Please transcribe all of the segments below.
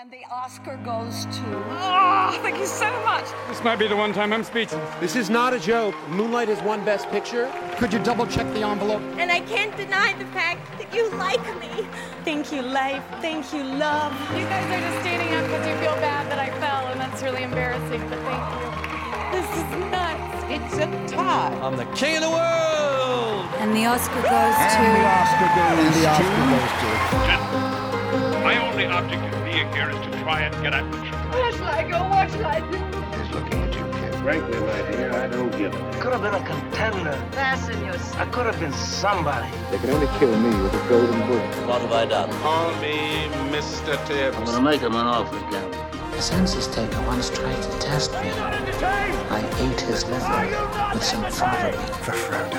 And the Oscar goes to. Oh, thank you so much. This might be the one time I'm speechless. This is not a joke. Moonlight has won Best Picture. Could you double check the envelope? And I can't deny the fact that you like me. Thank you, life. Thank you, love. You guys are just standing up because you feel bad that I fell, and that's really embarrassing, but thank you. This is nuts. It's a tie. I'm the king of the world. And the Oscar goes and to. The Oscar goes and the Oscar goes to. My only object in being here is to try and get at the. Where shall I go? What shall I do? He's looking at you, kid. Frankly, my dear, I don't give a. Could have been a contender. Fasten your. I could have been somebody. They can only kill me with a golden bullet. What have I done? Call me Mr. Tibbs. I'm gonna make him an offer again. The census taker once tried to test me. I ate his liver with some fava bean for Frodo.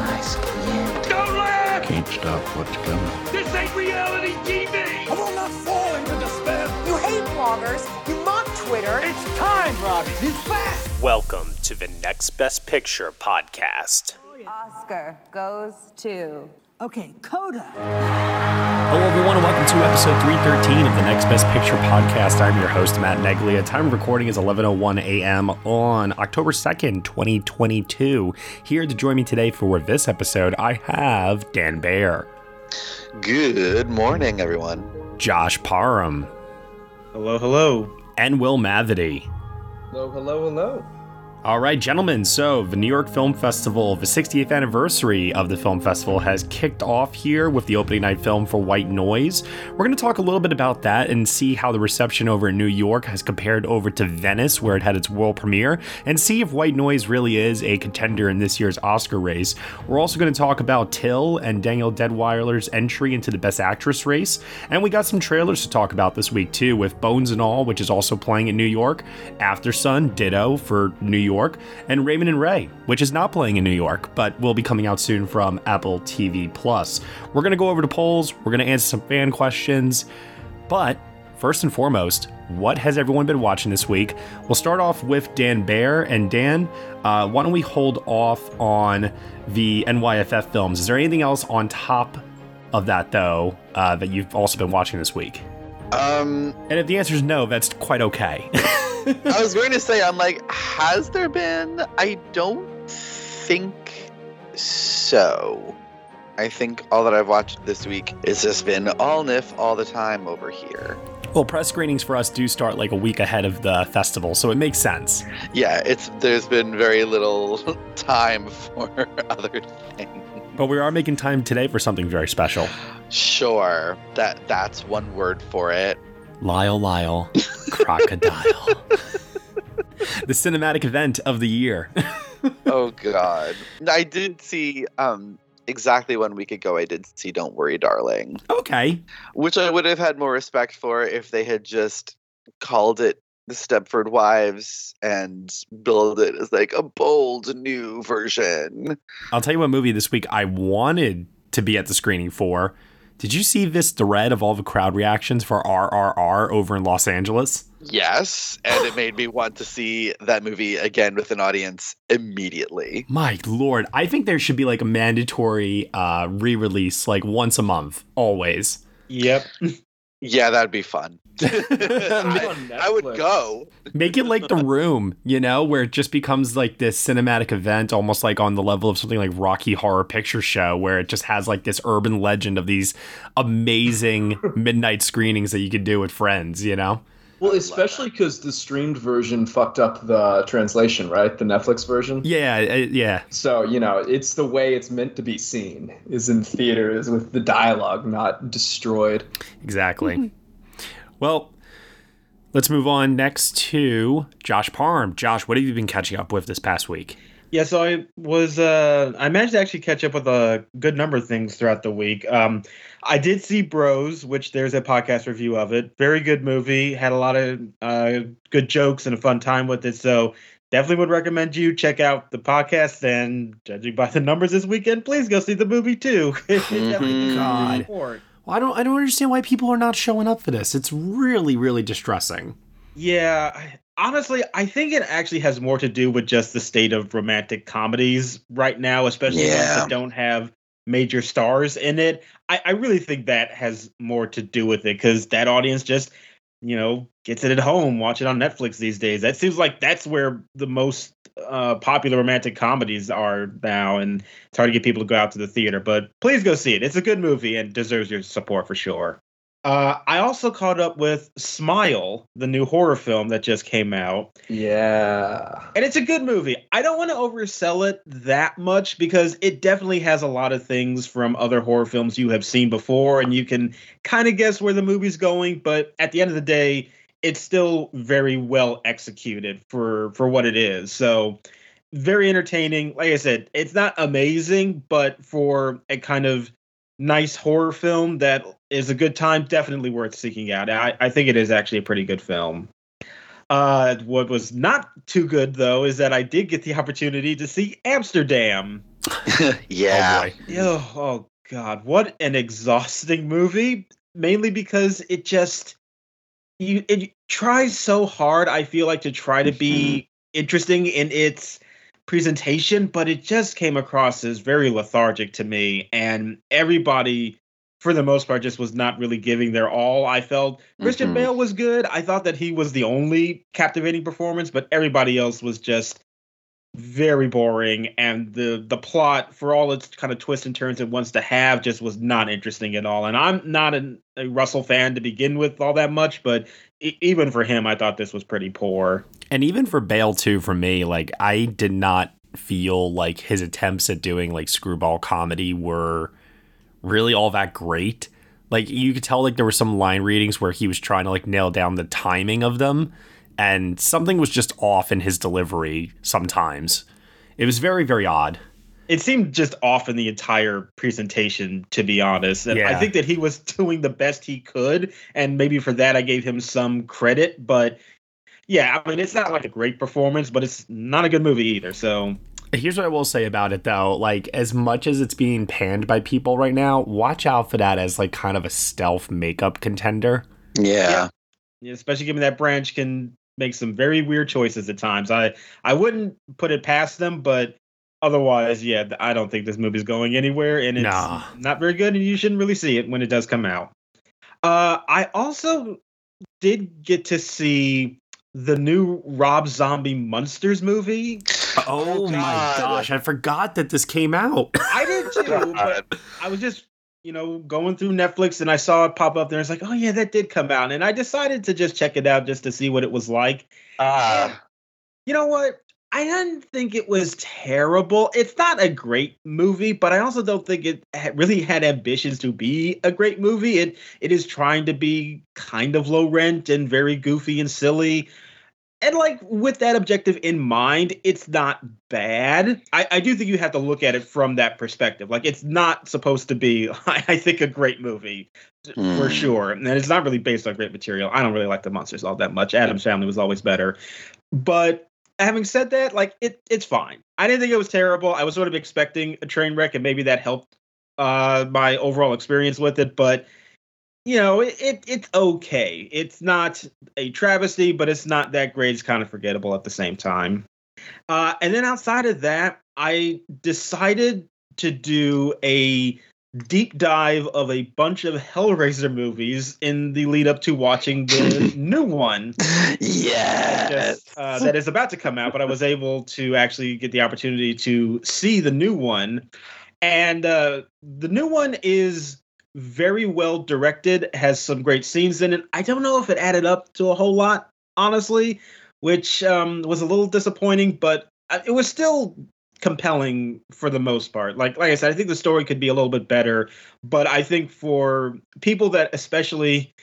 Nice cayenne. Don't laugh! Can't stop what's coming. This ain't reality TV! I will not fall into despair. You hate bloggers. You mock Twitter. It's time, Robbie. It's fast. Welcome to the Next Best Picture podcast. Oscar goes to. Okay, Coda. Hello, everyone, and welcome to episode 313 of the Next Best Picture podcast. I'm your host, Matt Neglia. Time of recording is 11.01 a.m. on October 2nd, 2022. Here to join me today for this episode, I have Dan Bayer. Good morning, everyone. Josh Parham. Hello, hello. And Will Mavity. Hello, hello, hello. All right, gentlemen. So, the New York Film Festival, the 60th anniversary of the film festival, has kicked off here with the opening night film for White Noise. We're going to talk a little bit about that and see how the reception over in New York has compared over to Venice, where it had its world premiere, and see if White Noise really is a contender in this year's Oscar race. We're also going to talk about Till and Danielle Deadwyler's entry into the Best Actress race, and we got some trailers to talk about this week too, with Bones and All, which is also playing in New York, Aftersun, ditto for New York. York, and Raymond and Ray, which is not playing in New York, but will be coming out soon from Apple TV Plus. We're gonna go over to polls, we're gonna answer some fan questions, but first and foremost, what has everyone been watching this week? We'll start off with Dan Bayer. And Dan, uh, why don't we hold off on the NYFF films? Is there anything else on top of that, though, uh, that you've also been watching this week? Um, and if the answer is no, that's quite okay. I was going to say, I'm like, has there been? I don't think so. I think all that I've watched this week is just been all NIF all the time over here. Well, press screenings for us do start like a week ahead of the festival, so it makes sense. Yeah, it's there's been very little time for other things. But we are making time today for something very special. Sure, that that's one word for it. Lyle Lyle, crocodile. the cinematic event of the year. oh God, I did see um exactly one week ago. I did see Don't Worry, Darling. Okay, which I would have had more respect for if they had just called it the Stepford Wives and build it as like a bold new version. I'll tell you what movie this week I wanted to be at the screening for. Did you see this thread of all the crowd reactions for RRR over in Los Angeles? Yes, and it made me want to see that movie again with an audience immediately. My lord, I think there should be like a mandatory uh, re-release like once a month, always. Yep. yeah, that'd be fun. I, I would go. Make it like the room, you know, where it just becomes like this cinematic event, almost like on the level of something like Rocky Horror Picture Show, where it just has like this urban legend of these amazing midnight screenings that you could do with friends, you know? Well, especially because the streamed version fucked up the translation, right? The Netflix version. Yeah, uh, yeah. So you know, it's the way it's meant to be seen is in theaters with the dialogue not destroyed. Exactly. Mm-hmm. Well, let's move on next to Josh Parham. Josh, what have you been catching up with this past week? Yeah, so I was uh I managed to actually catch up with a good number of things throughout the week. Um I did see Bros, which there's a podcast review of it. Very good movie. Had a lot of uh, good jokes and a fun time with it. So definitely would recommend you check out the podcast. And judging by the numbers this weekend, please go see the movie too. mm-hmm. God. Well, I don't. I don't understand why people are not showing up for this. It's really, really distressing. Yeah, honestly, I think it actually has more to do with just the state of romantic comedies right now, especially yeah. ones that don't have major stars in it. I, I really think that has more to do with it because that audience just, you know, gets it at home, watch it on Netflix these days. That seems like that's where the most uh, popular romantic comedies are now, and it's hard to get people to go out to the theater. But please go see it. It's a good movie and deserves your support for sure. Uh, I also caught up with Smile, the new horror film that just came out. Yeah. And it's a good movie. I don't want to oversell it that much because it definitely has a lot of things from other horror films you have seen before, and you can kind of guess where the movie's going. But at the end of the day, it's still very well executed for for what it is. So very entertaining. Like I said, it's not amazing, but for a kind of nice horror film that is a good time, definitely worth seeking out. I, I think it is actually a pretty good film. Uh, what was not too good though is that I did get the opportunity to see Amsterdam. yeah. Oh, oh, oh god, what an exhausting movie. Mainly because it just you it tries so hard. I feel like to try to be mm-hmm. interesting in its presentation, but it just came across as very lethargic to me. And everybody, for the most part, just was not really giving their all. I felt Christian mm-hmm. Bale was good. I thought that he was the only captivating performance, but everybody else was just very boring and the the plot for all its kind of twists and turns it wants to have just was not interesting at all. And i'm not an, a russell fan to begin with all that much but even for him i thought this was pretty poor. And even for bale too for me like i did not feel like his attempts at doing like screwball comedy were really all that great. Like you could tell like there were some line readings where he was trying to like nail down the timing of them and something was just off in his delivery sometimes. It was very, very odd. It seemed just off in the entire presentation, to be honest. And yeah. I think that he was doing the best he could, and maybe for that I gave him some credit. But yeah, I mean, it's not like a great performance, but it's not a good movie either. So Here's what I will say about it though. Like, as much as it's being panned by people right now, watch out for that as like kind of a stealth makeup contender. Yeah. yeah. Especially given that Branch can make some very weird choices at times. I I wouldn't put it past them, but otherwise, yeah, I don't think this movie's going anywhere, and it's nah. not very good, and you shouldn't really see it when it does come out. Uh, I also did get to see the new Rob Zombie Munsters movie. Oh, oh my gosh, I forgot that this came out. I did too, but I was just you know, going through Netflix and I saw it pop up there. It's like, oh yeah, that did come out, and I decided to just check it out just to see what it was like. Uh, you know what? I didn't think it was terrible. It's not a great movie, but I also don't think it really had ambitions to be a great movie. It it is trying to be kind of low rent and very goofy and silly and like with that objective in mind, it's not bad. I, I do think you have to look at it from that perspective. Like it's not supposed to be, I think, a great movie mm. for hmm. sure. And it's not really based on great material. I don't really like the Munsters all that much. Addams Family was always better. But having said that, like it it's fine. I didn't think it was terrible. I was sort of expecting a train wreck, and maybe that helped uh my overall experience with it. But you know, it, it, it's okay. It's not a travesty, but it's not that great. It's kind of forgettable at the same time. Uh, and then outside of that, I decided to do a deep dive of a bunch of Hellraiser movies in the lead up to watching the new one. Yes. uh, that is about to come out, but I was able to actually get the opportunity to see the new one. And uh, the new one is very well directed, has some great scenes in it. I don't know if it added up to a whole lot, honestly, which um, was a little disappointing, but uh, it was still compelling for the most part. Like like I said, I think the story could be a little bit better, but I think for people that especially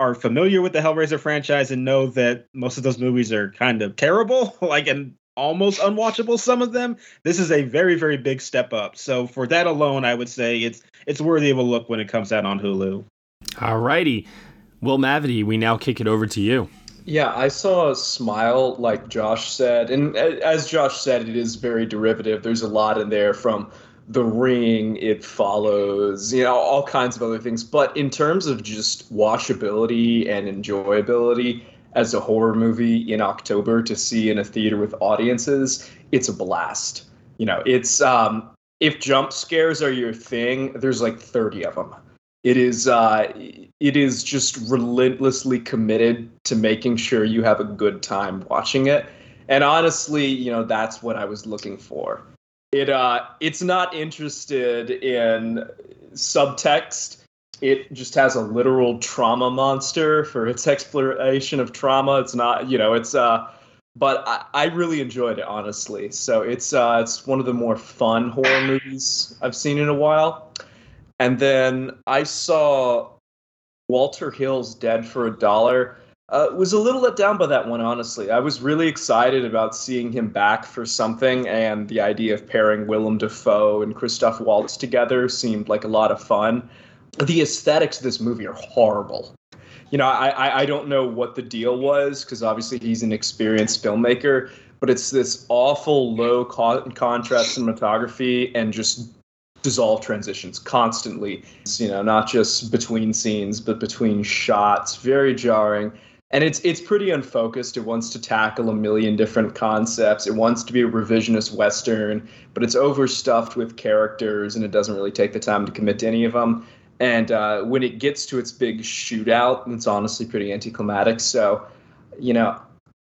are familiar with the Hellraiser franchise and know that most of those movies are kind of terrible, like and almost unwatchable some of them, this is a very very big step up. So for that alone, I would say it's it's worthy of a look when it comes out on Hulu. Alrighty. Will Mavity, we now kick it over to you. Yeah, I saw a smile, like Josh said, and as Josh said, it is very derivative. There's a lot in there from The Ring, It Follows, you know, all kinds of other things. But in terms of just watchability and enjoyability as a horror movie in October to see in a theater with audiences, it's a blast. You know, it's um, if jump scares are your thing, there's like 30 of them. It is uh, it is just relentlessly committed to making sure you have a good time watching it. And honestly, you know, that's what I was looking for. It uh, it's not interested in subtext. It just has a literal trauma monster for its exploration of trauma. It's not, you know, it's uh, but I, I really enjoyed it honestly. So it's uh, it's one of the more fun horror movies I've seen in a while. And then I saw Walter Hill's Dead for a Dollar. Uh, was a little let down by that one, honestly. I was really excited about seeing him back for something, and the idea of pairing Willem Dafoe and Christoph Waltz together seemed like a lot of fun. The aesthetics of this movie are horrible. You know, I, I don't know what the deal was because obviously he's an experienced filmmaker, but it's this awful low co- contrast cinematography and just dissolve transitions constantly. It's, you know, not just between scenes, but between shots. Very jarring. And it's it's pretty unfocused. It wants to tackle a million different concepts. It wants to be a revisionist western, but it's overstuffed with characters, and it doesn't really take the time to commit to any of them. And uh, when it gets to its big shootout, it's honestly pretty anticlimactic. So, you know,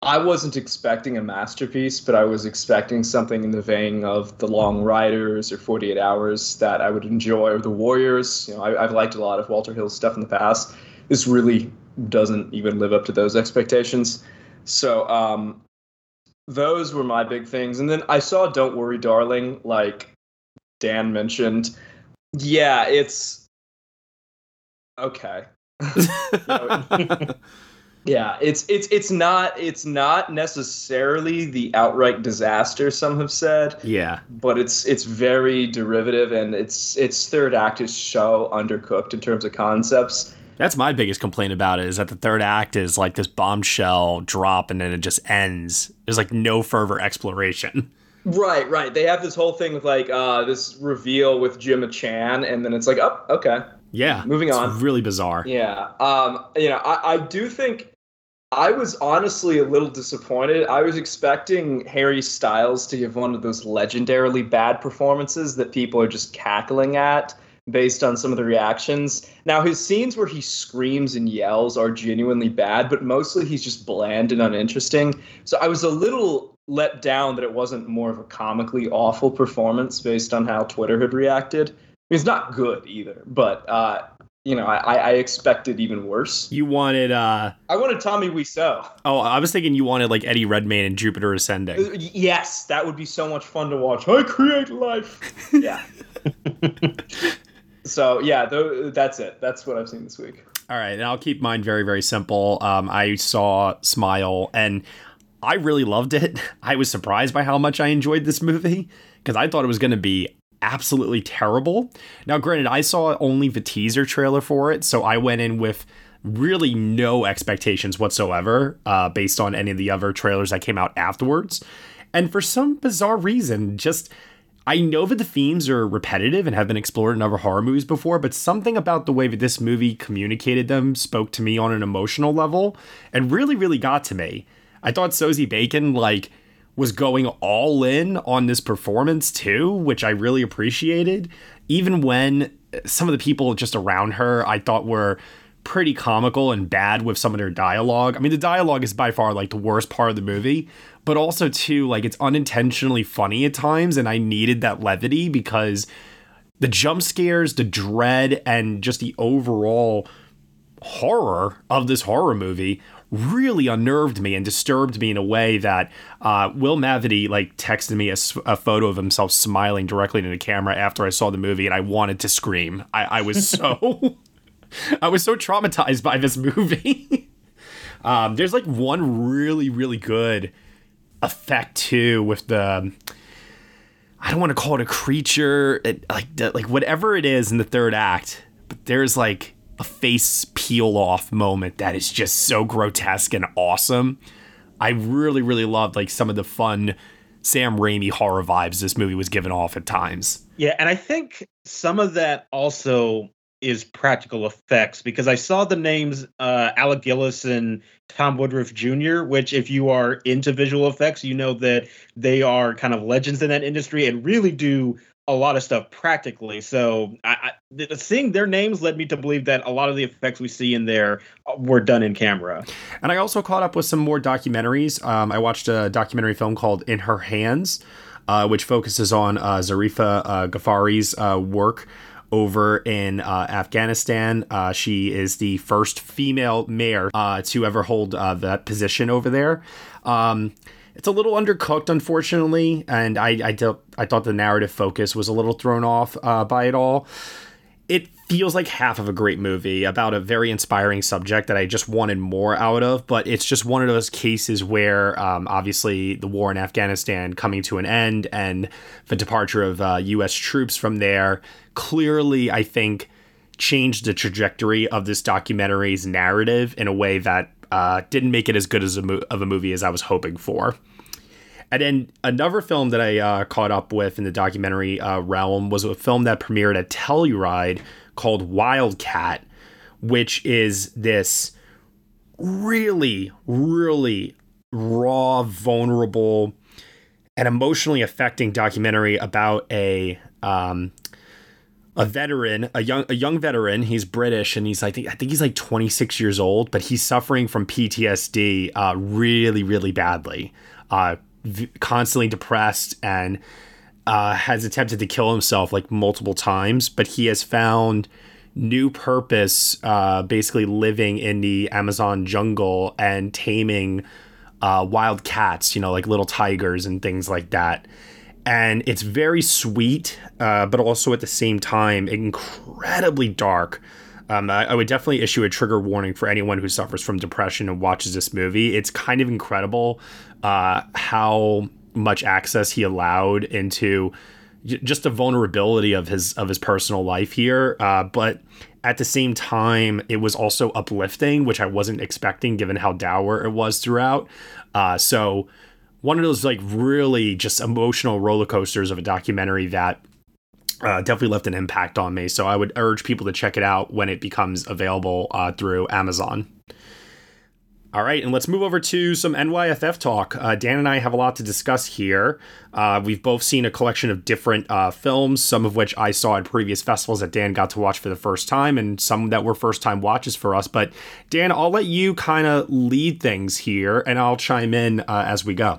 I wasn't expecting a masterpiece, but I was expecting something in the vein of The Long Riders or 48 Hours that I would enjoy, or The Warriors. You know, I, have liked a lot of Walter Hill's stuff in the past. This really doesn't even live up to those expectations. So, um, those were my big things. And then I saw Don't Worry, Darling, like Dan mentioned. Yeah, it's okay. Yeah, it's it's it's not it's not necessarily the outright disaster some have said. Yeah. But it's it's very derivative and it's its third act is so undercooked in terms of concepts. That's my biggest complaint about it is that the third act is like this bombshell drop and then it just ends. There's like no further exploration. Right, right. They have this whole thing with like uh this reveal with Gemma Chan and then it's like, oh, okay. Yeah. Moving on. Really bizarre. Yeah. Um, you know, I, I do think I was honestly a little disappointed. I was expecting Harry Styles to give one of those legendarily bad performances that people are just cackling at based on some of the reactions. Now, his scenes where he screams and yells are genuinely bad, but mostly he's just bland and uninteresting. So I was a little let down that it wasn't more of a comically awful performance based on how Twitter had reacted. It's not good either, but uh, you know, I, I expected even worse. You wanted uh I wanted Tommy Wiseau. Oh, I was thinking you wanted like Eddie Redmayne and Jupiter Ascending. Uh, yes, that would be so much fun to watch. I create life. Yeah. so yeah, th- that's it. That's what I've seen this week. All right, and I'll keep mine very very simple. Um, I saw Smile and I really loved it. I was surprised by how much I enjoyed this movie because I thought it was going to be absolutely terrible. Now, granted, I saw only the teaser trailer for it, so I went in with really no expectations whatsoever uh, based on any of the other trailers that came out afterwards. And for some bizarre reason, just I know that the themes are repetitive and have been explored in other horror movies before, but something about the way that this movie communicated them spoke to me on an emotional level and really, really got to me. I thought Sosie Bacon, like, was going all in on this performance too, which I really appreciated. Even when some of the people just around her I thought were pretty comical and bad with some of their dialogue. I mean, the dialogue is by far like the worst part of the movie, but also too like it's unintentionally funny at times and I needed that levity because the jump scares, the dread and just the overall horror of this horror movie really unnerved me and disturbed me in a way that uh, Will Mavity like texted me a, a, photo of himself smiling directly into the camera after I saw the movie, and I wanted to scream. I, I was so I was so traumatized by this movie. um, there's like one really really good effect too with the. I don't want to call it a creature, it, like like whatever it is in the third act. But there's like a face peel off moment that is just so grotesque and awesome. I really, really loved like some of the fun Sam Raimi horror vibes this movie was giving off at times. Yeah, and I think some of that also is practical effects because I saw the names uh, Alec Gillis and Tom Woodruff Jr., which, if you are into visual effects, you know that they are kind of legends in that industry and really do a lot of stuff practically. So I, I, seeing their names led me to believe that a lot of the effects we see in there uh, were done in camera. And I also caught up with some more documentaries. Um, I watched a documentary film called In Her Hands, uh, which focuses on uh, Zarifa uh, Ghaffari's uh, work over in uh, Afghanistan. Uh, she is the first female mayor uh, to ever hold uh, that position over there. Um, it's a little undercooked, unfortunately, and I I, th- I thought the narrative focus was a little thrown off uh, by it all. It feels like half of a great movie about a very inspiring subject that I just wanted more out of, but it's just one of those cases where um, obviously the war in Afghanistan coming to an end and the departure of uh, U.S. troops from there clearly, I think, changed the trajectory of this documentary's narrative in a way that uh, didn't make it as good as a mo- of a movie as I was hoping for. And then another film that I uh, caught up with in the documentary uh, realm was a film that premiered at Telluride called Wildcat, which is this really, really raw, vulnerable, and emotionally affecting documentary about a um, a veteran, a young a young veteran. He's British and he's I think I think he's like 26 years old, but he's suffering from PTSD uh, really really badly, uh, v- constantly depressed and uh, has attempted to kill himself like multiple times. But he has found new purpose, uh, basically living in the Amazon jungle and taming uh, wild cats, you know, like little tigers and things like that and it's very sweet, uh, but also at the same time incredibly dark. Um, I, I, would definitely issue a trigger warning for anyone who suffers from depression and watches this movie. It's kind of incredible uh, how much access he allowed into just the vulnerability of his of his personal life here. Uh, but at the same time, it was also uplifting, which I wasn't expecting given how dour it was throughout. Uh, so one of those like really just emotional roller coasters of a documentary that uh, definitely left an impact on me. So I would urge people to check it out when it becomes available uh, through Amazon. All right, and let's move over to some NYFF talk. Uh, Dan and I have a lot to discuss here. Uh, we've both seen a collection of different uh, films, some of which I saw at previous festivals that Dan got to watch for the first time, and some that were first time watches for us. But Dan, I'll let you kind of lead things here, and I'll chime in uh, as we go.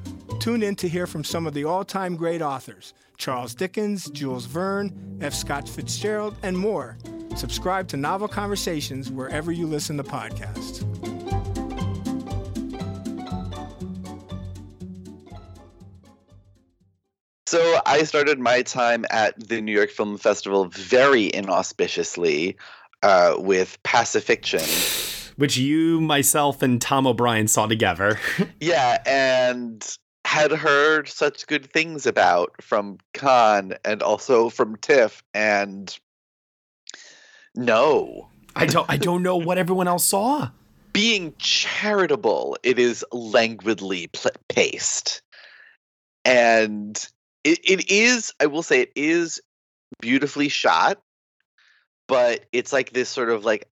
Tune in to hear from some of the all time great authors Charles Dickens, Jules Verne, F. Scott Fitzgerald, and more. Subscribe to Novel Conversations wherever you listen to podcasts. So I started my time at the New York Film Festival very inauspiciously uh, with Pacifiction. Which you, myself, and Tom O'Brien saw together. yeah, and had heard such good things about from Cannes and also from Tiff and No. I don't I don't know what everyone else saw. Being charitable, it is languidly pl- paced. And it, it is, I will say, it is beautifully shot, but it's like this sort of like,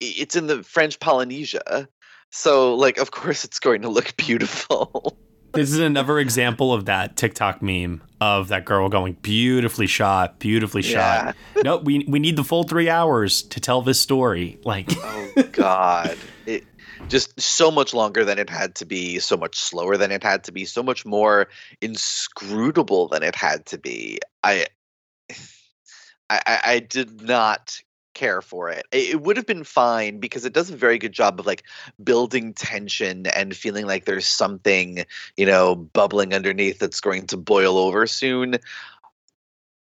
it's in the French Polynesia. So, like, of course, it's going to look beautiful. This is another example of that TikTok meme of that girl going beautifully shot, beautifully shot. Yeah. no, we we need the full three hours to tell this story. Like, oh god, it just so much longer than it had to be, so much slower than it had to be, so much more inscrutable than it had to be. I, I, I did not care for it. It would have been fine because it does a very good job of like building tension and feeling like there's something, you know, bubbling underneath that's going to boil over soon.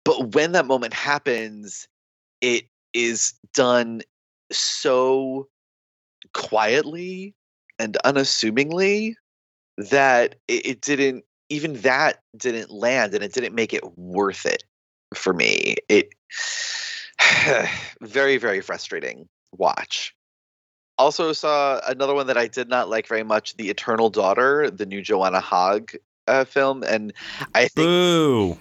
But when that moment happens, it is done so quietly and unassumingly that it, it didn't even that didn't land and it didn't make it worth it for me. It very very frustrating watch. Also saw another one that I did not like very much, The Eternal Daughter, the new Joanna Hogg uh, film, and I think Boo.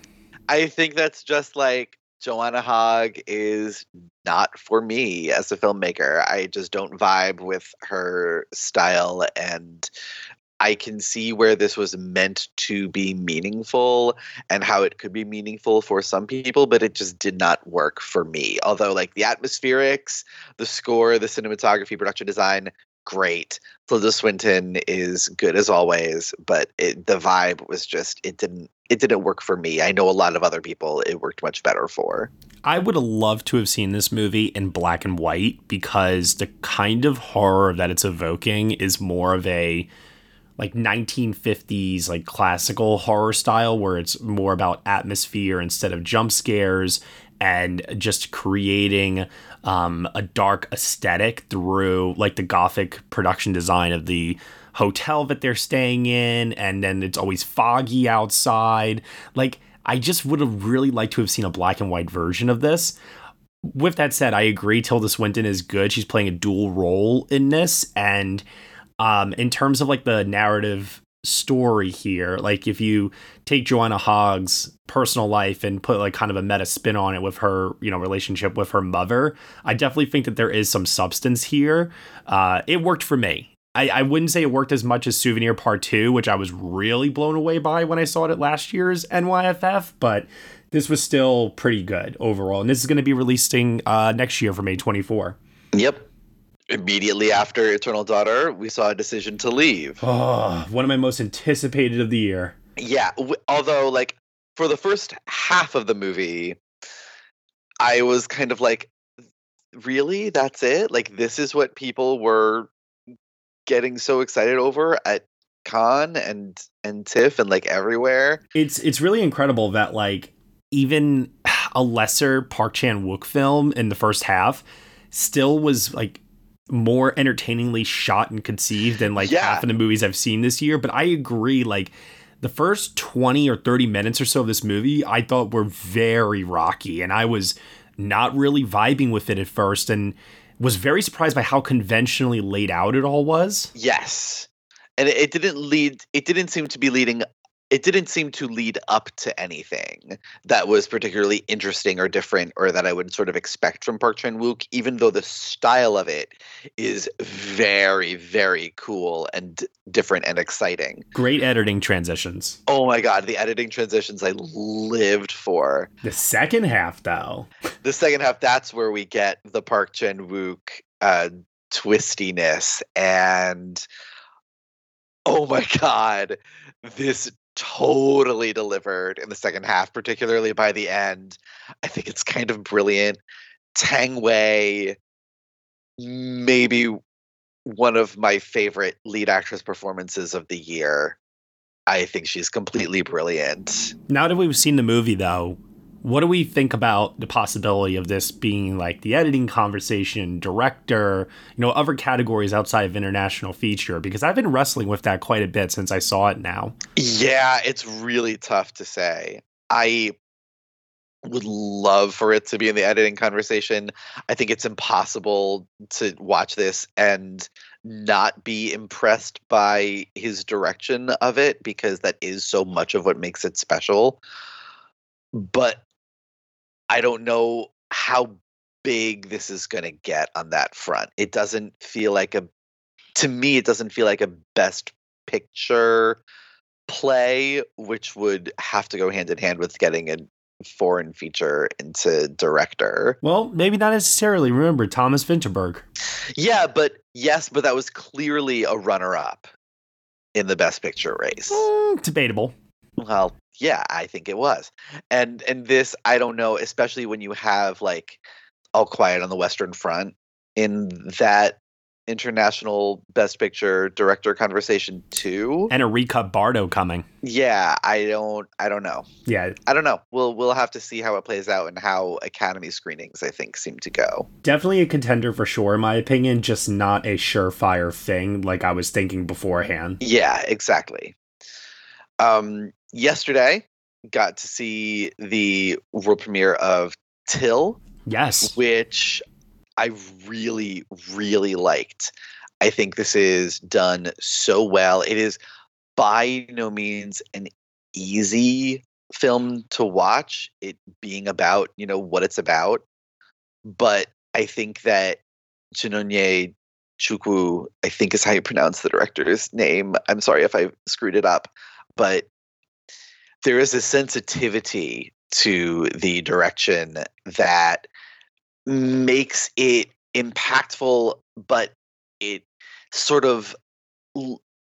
I think that's just like Joanna Hogg is not for me as a filmmaker. I just don't vibe with her style and I can see where this was meant to be meaningful and how it could be meaningful for some people, but it just did not work for me. Although, like the atmospherics, the score, the cinematography, production design, great. Tilda Swinton is good as always, but it, the vibe was just it didn't it didn't work for me. I know a lot of other people it worked much better for. I would have loved to have seen this movie in black and white because the kind of horror that it's evoking is more of a like 1950s like classical horror style where it's more about atmosphere instead of jump scares and just creating um, a dark aesthetic through like the gothic production design of the hotel that they're staying in and then it's always foggy outside. Like i just would have really liked to have seen a black and white version of this. With that said i agree tilda swinton is good. She's playing a dual role in this and um, in terms of like the narrative story here, like if you take Joanna Hogg's personal life and put like kind of a meta spin on it with her, you know, relationship with her mother, I definitely think that there is some substance here. Uh, it worked for me. I, I wouldn't say it worked as much as Souvenir Part 2, which I was really blown away by when I saw it at last year's NYFF, but this was still pretty good overall. And this is going to be releasing uh, next year for May 24. Yep immediately after Eternal Daughter, we saw a decision to leave. Oh, one of my most anticipated of the year. Yeah, w- although like for the first half of the movie, I was kind of like, really? That's it? Like this is what people were getting so excited over at Cannes and and TIFF and like everywhere. It's it's really incredible that like even a lesser Park Chan Wook film in the first half still was like more entertainingly shot and conceived than like yeah. half of the movies I've seen this year. But I agree, like the first 20 or 30 minutes or so of this movie, I thought were very rocky. And I was not really vibing with it at first and was very surprised by how conventionally laid out it all was. Yes. And it didn't lead, it didn't seem to be leading it didn't seem to lead up to anything that was particularly interesting or different or that I would sort of expect from Park Chan Wook, even though the style of it is very, very cool and different and exciting. Great editing transitions. Oh my god, the editing transitions I lived for. The second half, though. the second half, that's where we get the Park Chan Wook uh, twistiness and oh my god this totally delivered in the second half, particularly by the end. I think it's kind of brilliant. Tang Wei, maybe one of my favorite lead actress performances of the year. I think she's completely brilliant. Now that we've seen the movie, though, what do we think about the possibility of this being like the editing conversation, director, you know, other categories outside of international feature? Because I've been wrestling with that quite a bit since I saw it now. Yeah, it's really tough to say. I would love for it to be in the editing conversation. I think it's impossible to watch this and not be impressed by his direction of it because that is so much of what makes it special. But I don't know how big this is going to get on that front. It doesn't feel like a to me it doesn't feel like a best picture play which would have to go hand in hand with getting a foreign feature into director. Well, maybe not necessarily. Remember Thomas Vinterberg. Yeah, but yes, but that was clearly a runner up in the best picture race. Mm, debatable. Well, yeah, I think it was. And and this I don't know, especially when you have like All Quiet on the Western Front in that international best picture director conversation too and a recut bardo coming. Yeah i don't i don't know. Yeah. I don't know. We'll we'll have to see how it plays out and how academy screenings i think seem to go. Definitely a contender for sure in my opinion just not a surefire thing like i was thinking beforehand. Yeah exactly. Um yesterday got to see the world premiere of till yes which I really, really liked. I think this is done so well. It is by no means an easy film to watch, it being about, you know, what it's about. But I think that Chinonye Chukwu, I think is how you pronounce the director's name. I'm sorry if I screwed it up, but there is a sensitivity to the direction that makes it impactful, but it sort of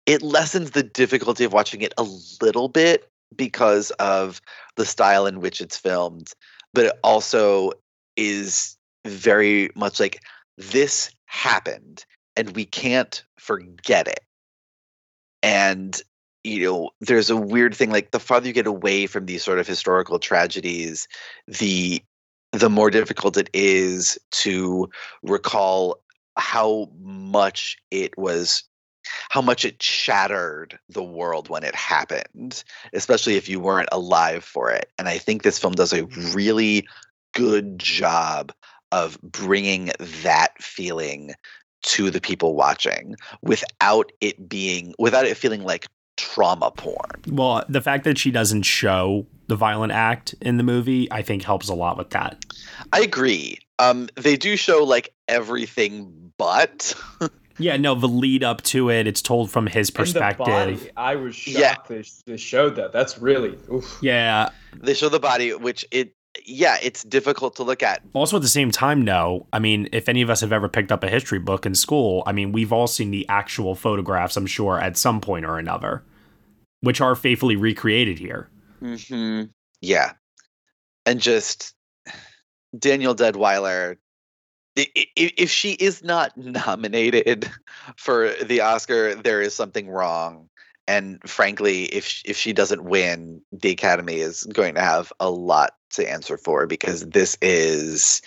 it lessens the difficulty of watching it a little bit because of the style in which it's filmed, but it also is very much like this happened and we can't forget it. And you know, there's a weird thing like the farther you get away from these sort of historical tragedies, the the more difficult it is to recall how much it was how much it shattered the world when it happened especially if you weren't alive for it. And i think this film does a really good job of bringing that feeling to the people watching without it being without it feeling like trauma porn. Well, the fact that she doesn't show the violent act in the movie, I think helps a lot with that. I agree. Um, they do show like everything but. yeah, no, the lead up to it, it's told from his perspective. I was shocked yeah. they, they showed that. That's really. Oof. Yeah. They show the body, which it yeah, it's difficult to look at. Also, at the same time, no. I mean, if any of us have ever picked up a history book in school, I mean, we've all seen the actual photographs, I'm sure, at some point or another, which are faithfully recreated here. hmm Yeah. And just Danielle Deadwyler, if she is not nominated for the Oscar, there is something wrong and frankly if if she doesn't win the academy is going to have a lot to answer for because this is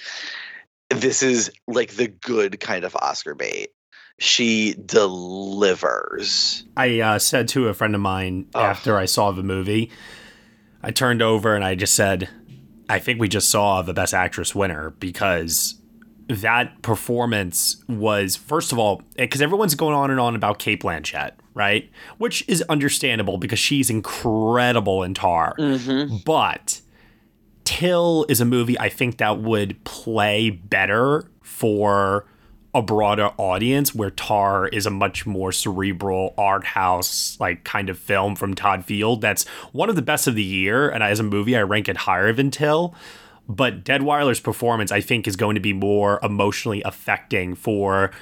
this is like the good kind of oscar bait. She delivers. I uh, said to a friend of mine oh. after i saw the movie i turned over and i just said i think we just saw the best actress winner because that performance was first of all because everyone's going on and on about Cate Blanchett, right? Which is understandable because she's incredible in Tar. Mm-hmm. But Till is a movie I think that would play better for a broader audience where Tar is a much more cerebral art house like kind of film from Todd Field that's one of the best of the year and as a movie I rank it higher than Till but Deadwyler's performance, I think, is going to be more emotionally affecting for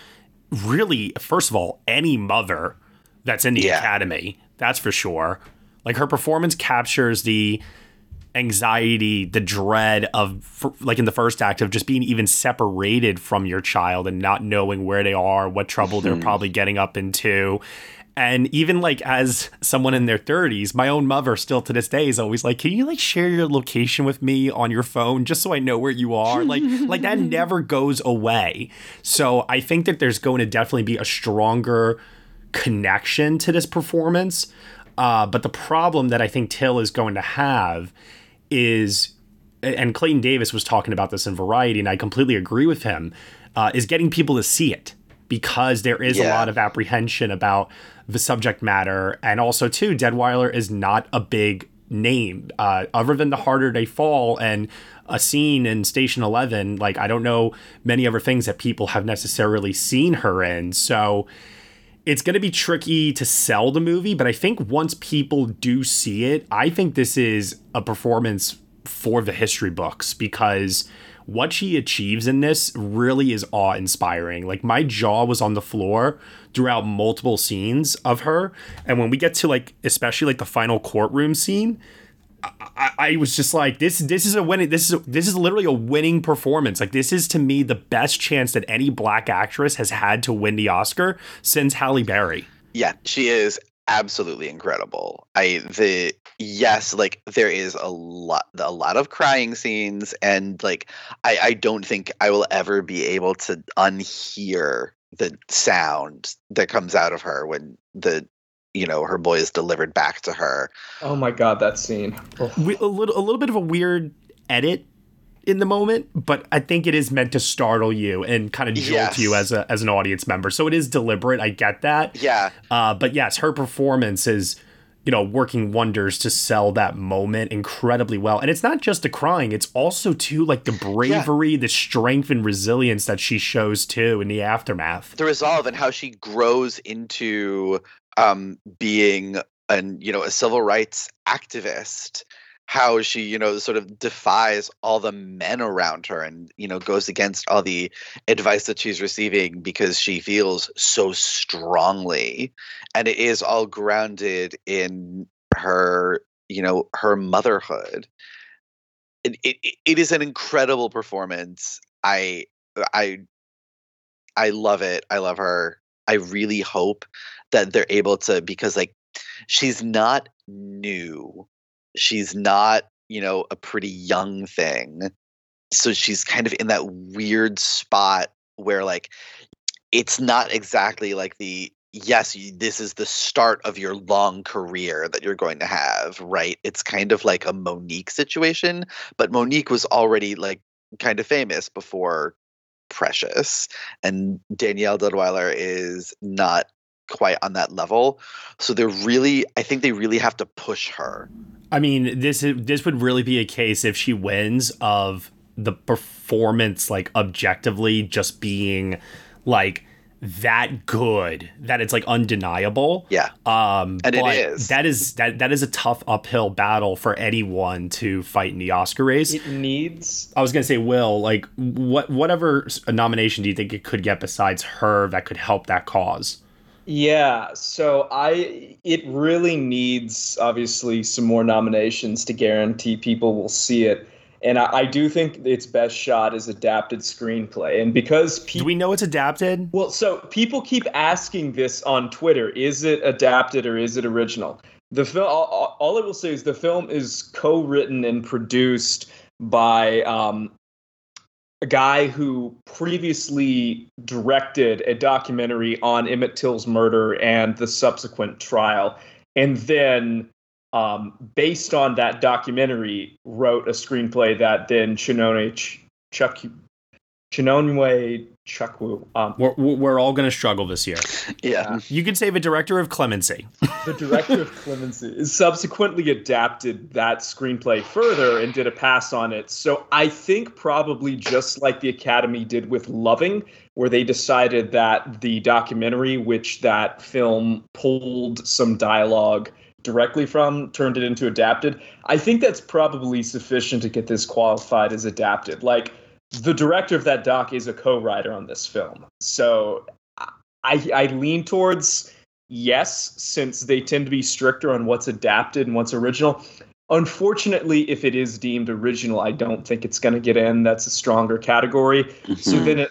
really, first of all, any mother that's in the yeah. academy. That's for sure. Like her performance captures the anxiety, the dread of, like in the first act, of just being even separated from your child and not knowing where they are, what trouble they're hmm. probably getting up into. And even like as someone in their 30s, my own mother still to this day is always like, "Can you like share your location with me on your phone just so I know where you are?" Like like that never goes away. So I think that there's going to definitely be a stronger connection to this performance. Uh, but the problem that I think Till is going to have is and Clayton Davis was talking about this in Variety, and I completely agree with him, uh, is getting people to see it because there is yeah. a lot of apprehension about the subject matter. And also, too, Deadwyler is not a big name. Uh, other than The Harder They Fall and a scene in Station 11, like, I don't know many other things that people have necessarily seen her in. So it's going to be tricky to sell the movie, but I think once people do see it, I think this is a performance for the history books because what she achieves in this really is awe inspiring. Like my jaw was on the floor throughout multiple scenes of her. And when we get to like, especially like the final courtroom scene, I, I, was just like, this this is a winning this is a, this is literally a winning performance. Like this is to me the best chance that any black actress has had to win the Oscar since Halle Berry. Yeah, she is absolutely incredible. I the yes, like there is a lot a lot of crying scenes and like I I don't think I will ever be able to unhear the sound that comes out of her when the you know her boy is delivered back to her. Oh my god, that scene. Oh. We, a little a little bit of a weird edit in the moment, but I think it is meant to startle you and kind of jolt yes. you as a as an audience member. So it is deliberate. I get that. Yeah. Uh, but yes, her performance is you know working wonders to sell that moment incredibly well. And it's not just the crying; it's also too like the bravery, yeah. the strength, and resilience that she shows too in the aftermath. The resolve and how she grows into um, being an you know a civil rights activist how she you know sort of defies all the men around her and you know goes against all the advice that she's receiving because she feels so strongly. And it is all grounded in her you know her motherhood. It, it, it is an incredible performance. I i i love it. I love her. I really hope that they're able to because like she's not new. She's not you know a pretty young thing. So she's kind of in that weird spot where like it's not exactly like the yes you, this is the start of your long career that you're going to have right? It's kind of like a Mo'Nique situation but Mo'Nique was already like kind of famous before precious and Danielle Deadwyler is not quite on that level so they're really i think they really have to push her I mean, this is, this would really be a case if she wins of the performance like objectively just being like that good that it's like undeniable. Yeah. Um and it is. That is that that is a tough uphill battle for anyone to fight in the Oscar race. It needs I was going to say Will, like what whatever nomination do you think it could get besides her that could help that cause? Yeah, so I it really needs obviously some more nominations to guarantee people will see it. And I, I do think its best shot is adapted screenplay. And because pe- do we know it's adapted? Well, so people keep asking this on Twitter: is it adapted or is it original? The film. All, all I will say is the film is co-written and produced by um, a guy who previously directed a documentary on Emmett Till's murder and the subsequent trial, and then, um, based on that documentary, wrote a screenplay that then Chinonye Ch- Chuck Chinonye Chukwu. Um, we're, we're all going to struggle this year. Yeah. You could say the director of Clemency. the director of Clemency subsequently adapted that screenplay further and did a pass on it. So I think probably just like the Academy did with Loving, where they decided that the documentary, which that film pulled some dialogue directly from turned it into adapted. I think that's probably sufficient to get this qualified as adapted. Like the director of that doc is a co-writer on this film. So I, I lean towards yes, since they tend to be stricter on what's adapted and what's original. Unfortunately, if it is deemed original, I don't think it's going to get in. That's a stronger category. Mm-hmm. So then it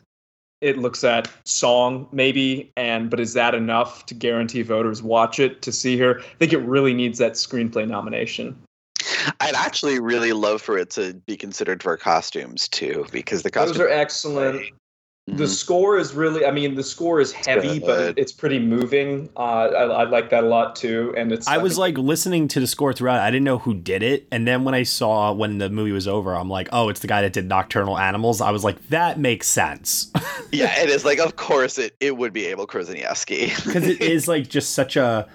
it looks at song maybe, and but is that enough to guarantee voters watch it to see her? I think it really needs that screenplay nomination. I'd actually really love for it to be considered for costumes too, because the costumes those are excellent. The score is really, I mean, the score is heavy, but it's pretty moving. Uh, I, I, like that a lot too. And it's. I, I was like listening to the score throughout. I didn't know who did it, and then when I saw when the movie was over, I'm like, oh, it's the guy that did Nocturnal Animals. I was like, that makes sense. yeah, it is. Like, of course, it it would be Abel Korzeniowski because it is like just such a.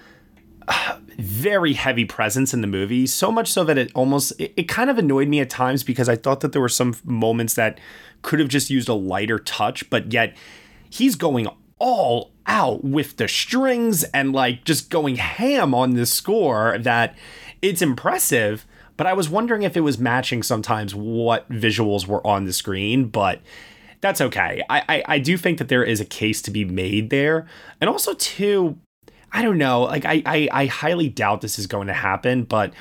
Very heavy presence in the movie so much so that it almost it, it kind of annoyed me at times because i thought that there were some moments that could have just used a lighter touch, but yet he's going all out with the strings and like just going ham on this score that it's impressive. But I was wondering if it was matching sometimes what visuals were on the screen, but that's okay. I, I, I do think that there is a case to be made there. And also, too, I don't know, like I, I, I highly doubt this is going to happen, but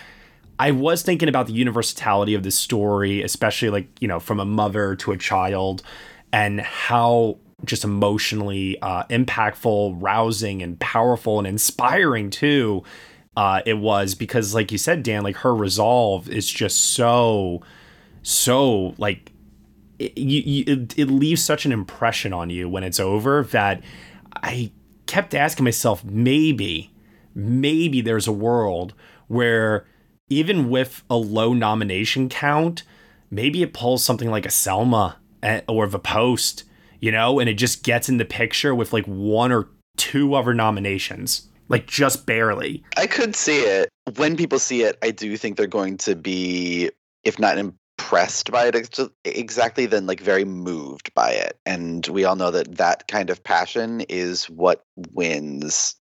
I was thinking about the universality of this story, especially like, you know, from a mother to a child, and how just emotionally uh, impactful, rousing, and powerful and inspiring too uh, it was. Because, like you said, Dan, like her resolve is just so, so like it, you, it, it leaves such an impression on you when it's over that I kept asking myself, maybe, maybe there's a world where even with a low nomination count, maybe it pulls something like a Selma eh, or the Post, you know, and it just gets in the picture with like one or two other nominations, like just barely. I could see it. When people see it, I do think they're going to be, if not impressed by it exactly, then like very moved by it. And we all know that that kind of passion is what wins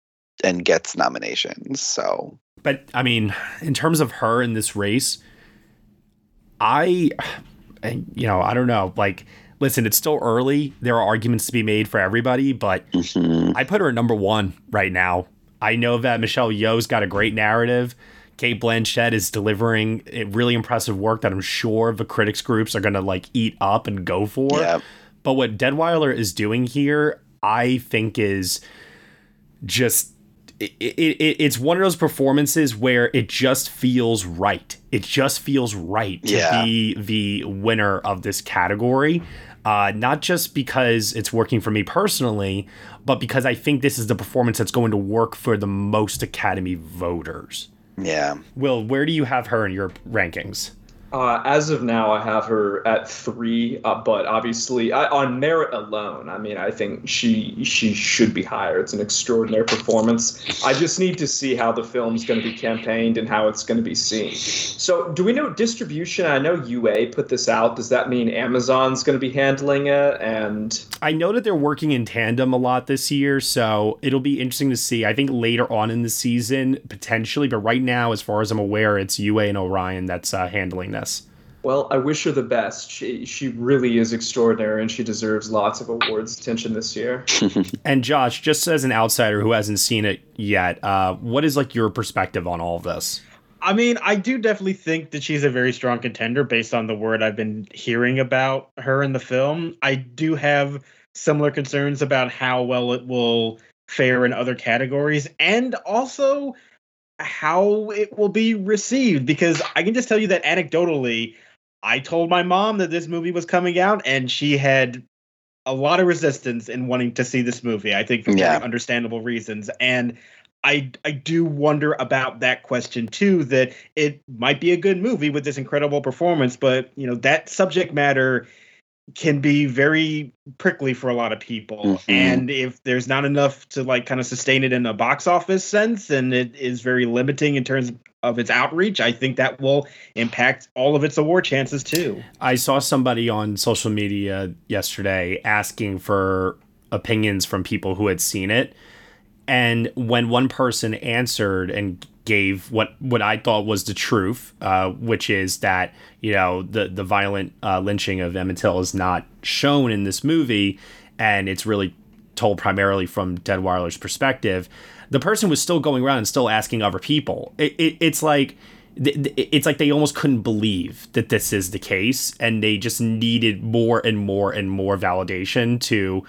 and gets nominations. So but I mean, in terms of her in this race, I, you know, I don't know. Like, listen, it's still early. There are arguments to be made for everybody, but mm-hmm. I put her at number one right now. I know that Michelle Yeoh's got a great narrative. Cate Blanchett is delivering really impressive work that I'm sure the critics groups are going to like eat up and go for. Yeah. But what Deadwyler is doing here, I think is just it, it, it's one of those performances where it just feels right. It just feels right to yeah. be the winner of this category. Uh, not just because it's working for me personally, but because I think this is the performance that's going to work for the most Academy voters. Yeah. Will, where do you have her in your rankings? Uh, as of now, I have her at three, uh, but obviously I, on merit alone, I mean, I think she she should be higher. It's an extraordinary performance. I just need to see how the film's going to be campaigned and how it's going to be seen. So, do we know distribution? I know UA put this out. Does that mean Amazon's going to be handling it? And I know that they're working in tandem a lot this year, so it'll be interesting to see. I think later on in the season potentially, but right now, as far as I'm aware, it's UA and Orion that's uh, handling this. Well, I wish her the best. She she really is extraordinary, and she deserves lots of awards attention this year. and Josh, just as an outsider who hasn't seen it yet, uh, what is like your perspective on all of this? I mean, I do definitely think that she's a very strong contender based on the word I've been hearing about her in the film. I do have similar concerns about how well it will fare in other categories, and also how it will be received because I can just tell you that anecdotally, I told my mom that this movie was coming out and she had a lot of resistance in wanting to see this movie. I think for yeah. very understandable reasons. And I I do wonder about that question too. That it might be a good movie with this incredible performance, but you know that subject matter can be very prickly for a lot of people mm-hmm. and if there's not enough to like kind of sustain it in a box office sense and it is very limiting in terms of its outreach i think that will impact all of its award chances too i saw somebody on social media yesterday asking for opinions from people who had seen it and when one person answered and gave what what I thought was the truth, uh, which is that you know the the violent uh, lynching of Emmett Till is not shown in this movie, and it's really told primarily from Deadwyler's perspective. The person was still going around and still asking other people. It, it, it's like it's like they almost couldn't believe that this is the case, and they just needed more and more and more validation to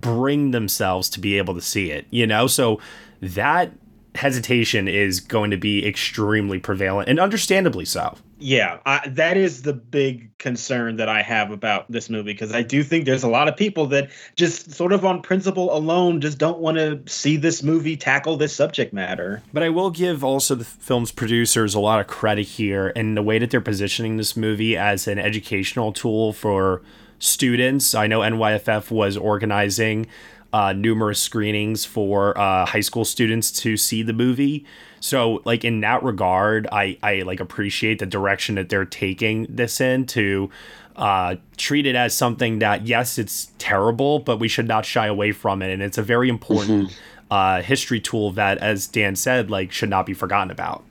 bring themselves to be able to see it. You know, so that hesitation is going to be extremely prevalent and understandably so. yeah, I, that is the big concern that I have about this movie because I do think there's a lot of people that just sort of on principle alone just don't want to see this movie tackle this subject matter. But I will give also the film's producers a lot of credit here in the way that they're positioning this movie as an educational tool for students. I know NYFF was organizing uh, numerous screenings for uh, high school students to see the movie. So like in that regard, I I like appreciate the direction that they're taking this in to uh, treat it as something that yes, it's terrible, but we should not shy away from it, and it's a very important mm-hmm. uh, history tool that, as Dan said, like should not be forgotten about.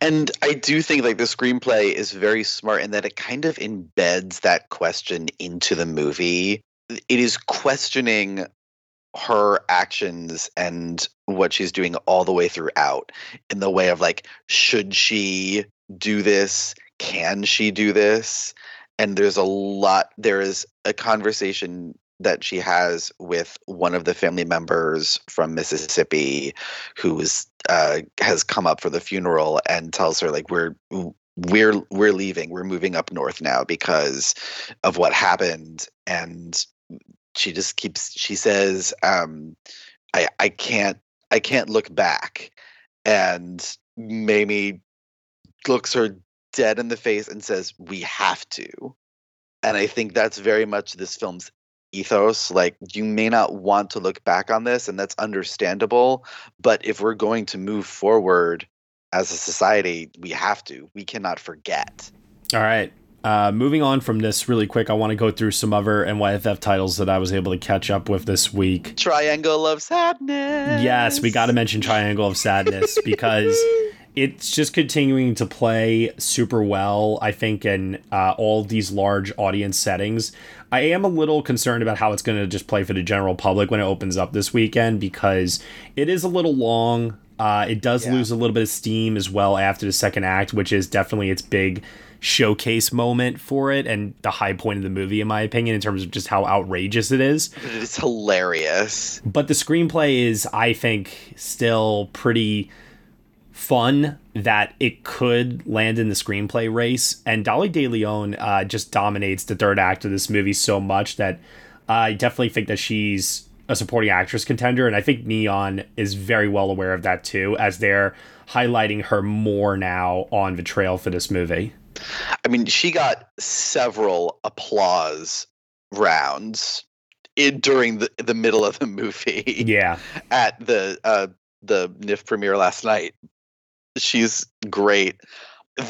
And I do think like the screenplay is very smart in that it kind of embeds that question into the movie. It is questioning her actions and what she's doing all the way throughout in the way of like should she do this can she do this and there's a lot there is a conversation that she has with one of the family members from Mississippi who is uh, has come up for the funeral and tells her like we're we're we're leaving. We're moving up north now because of what happened. And she just keeps she says um i i can't i can't look back. And mamie looks her dead in the face and says we have to. And i think that's very much this film's ethos like you may not want to look back on this and that's understandable but if we're going to move forward as a society we have to we cannot forget all right uh, moving on from this really quick, I want to go through some other NYFF titles that I was able to catch up with this week. Triangle of Sadness. Yes, we got to mention Triangle of Sadness because it's just continuing to play super well, I think, in uh, all these large audience settings. I am a little concerned about how it's going to just play for the general public when it opens up this weekend because it is a little long. Uh, it does yeah. lose a little bit of steam as well after the second act, which is definitely its big showcase moment for it and the high point of the movie, in my opinion, in terms of just how outrageous it is. It's hilarious. But the screenplay is, I think, still pretty fun that it could land in the screenplay race. And Dolly De Leon uh, just dominates the third act of this movie so much that I definitely think that she's a supporting actress contender. And I think Neon is very well aware of that too, as they're highlighting her more now on the trail for this movie. I mean, she got several applause rounds in, during the the middle of the movie. Yeah, at the uh, the NYFF premiere last night. She's great.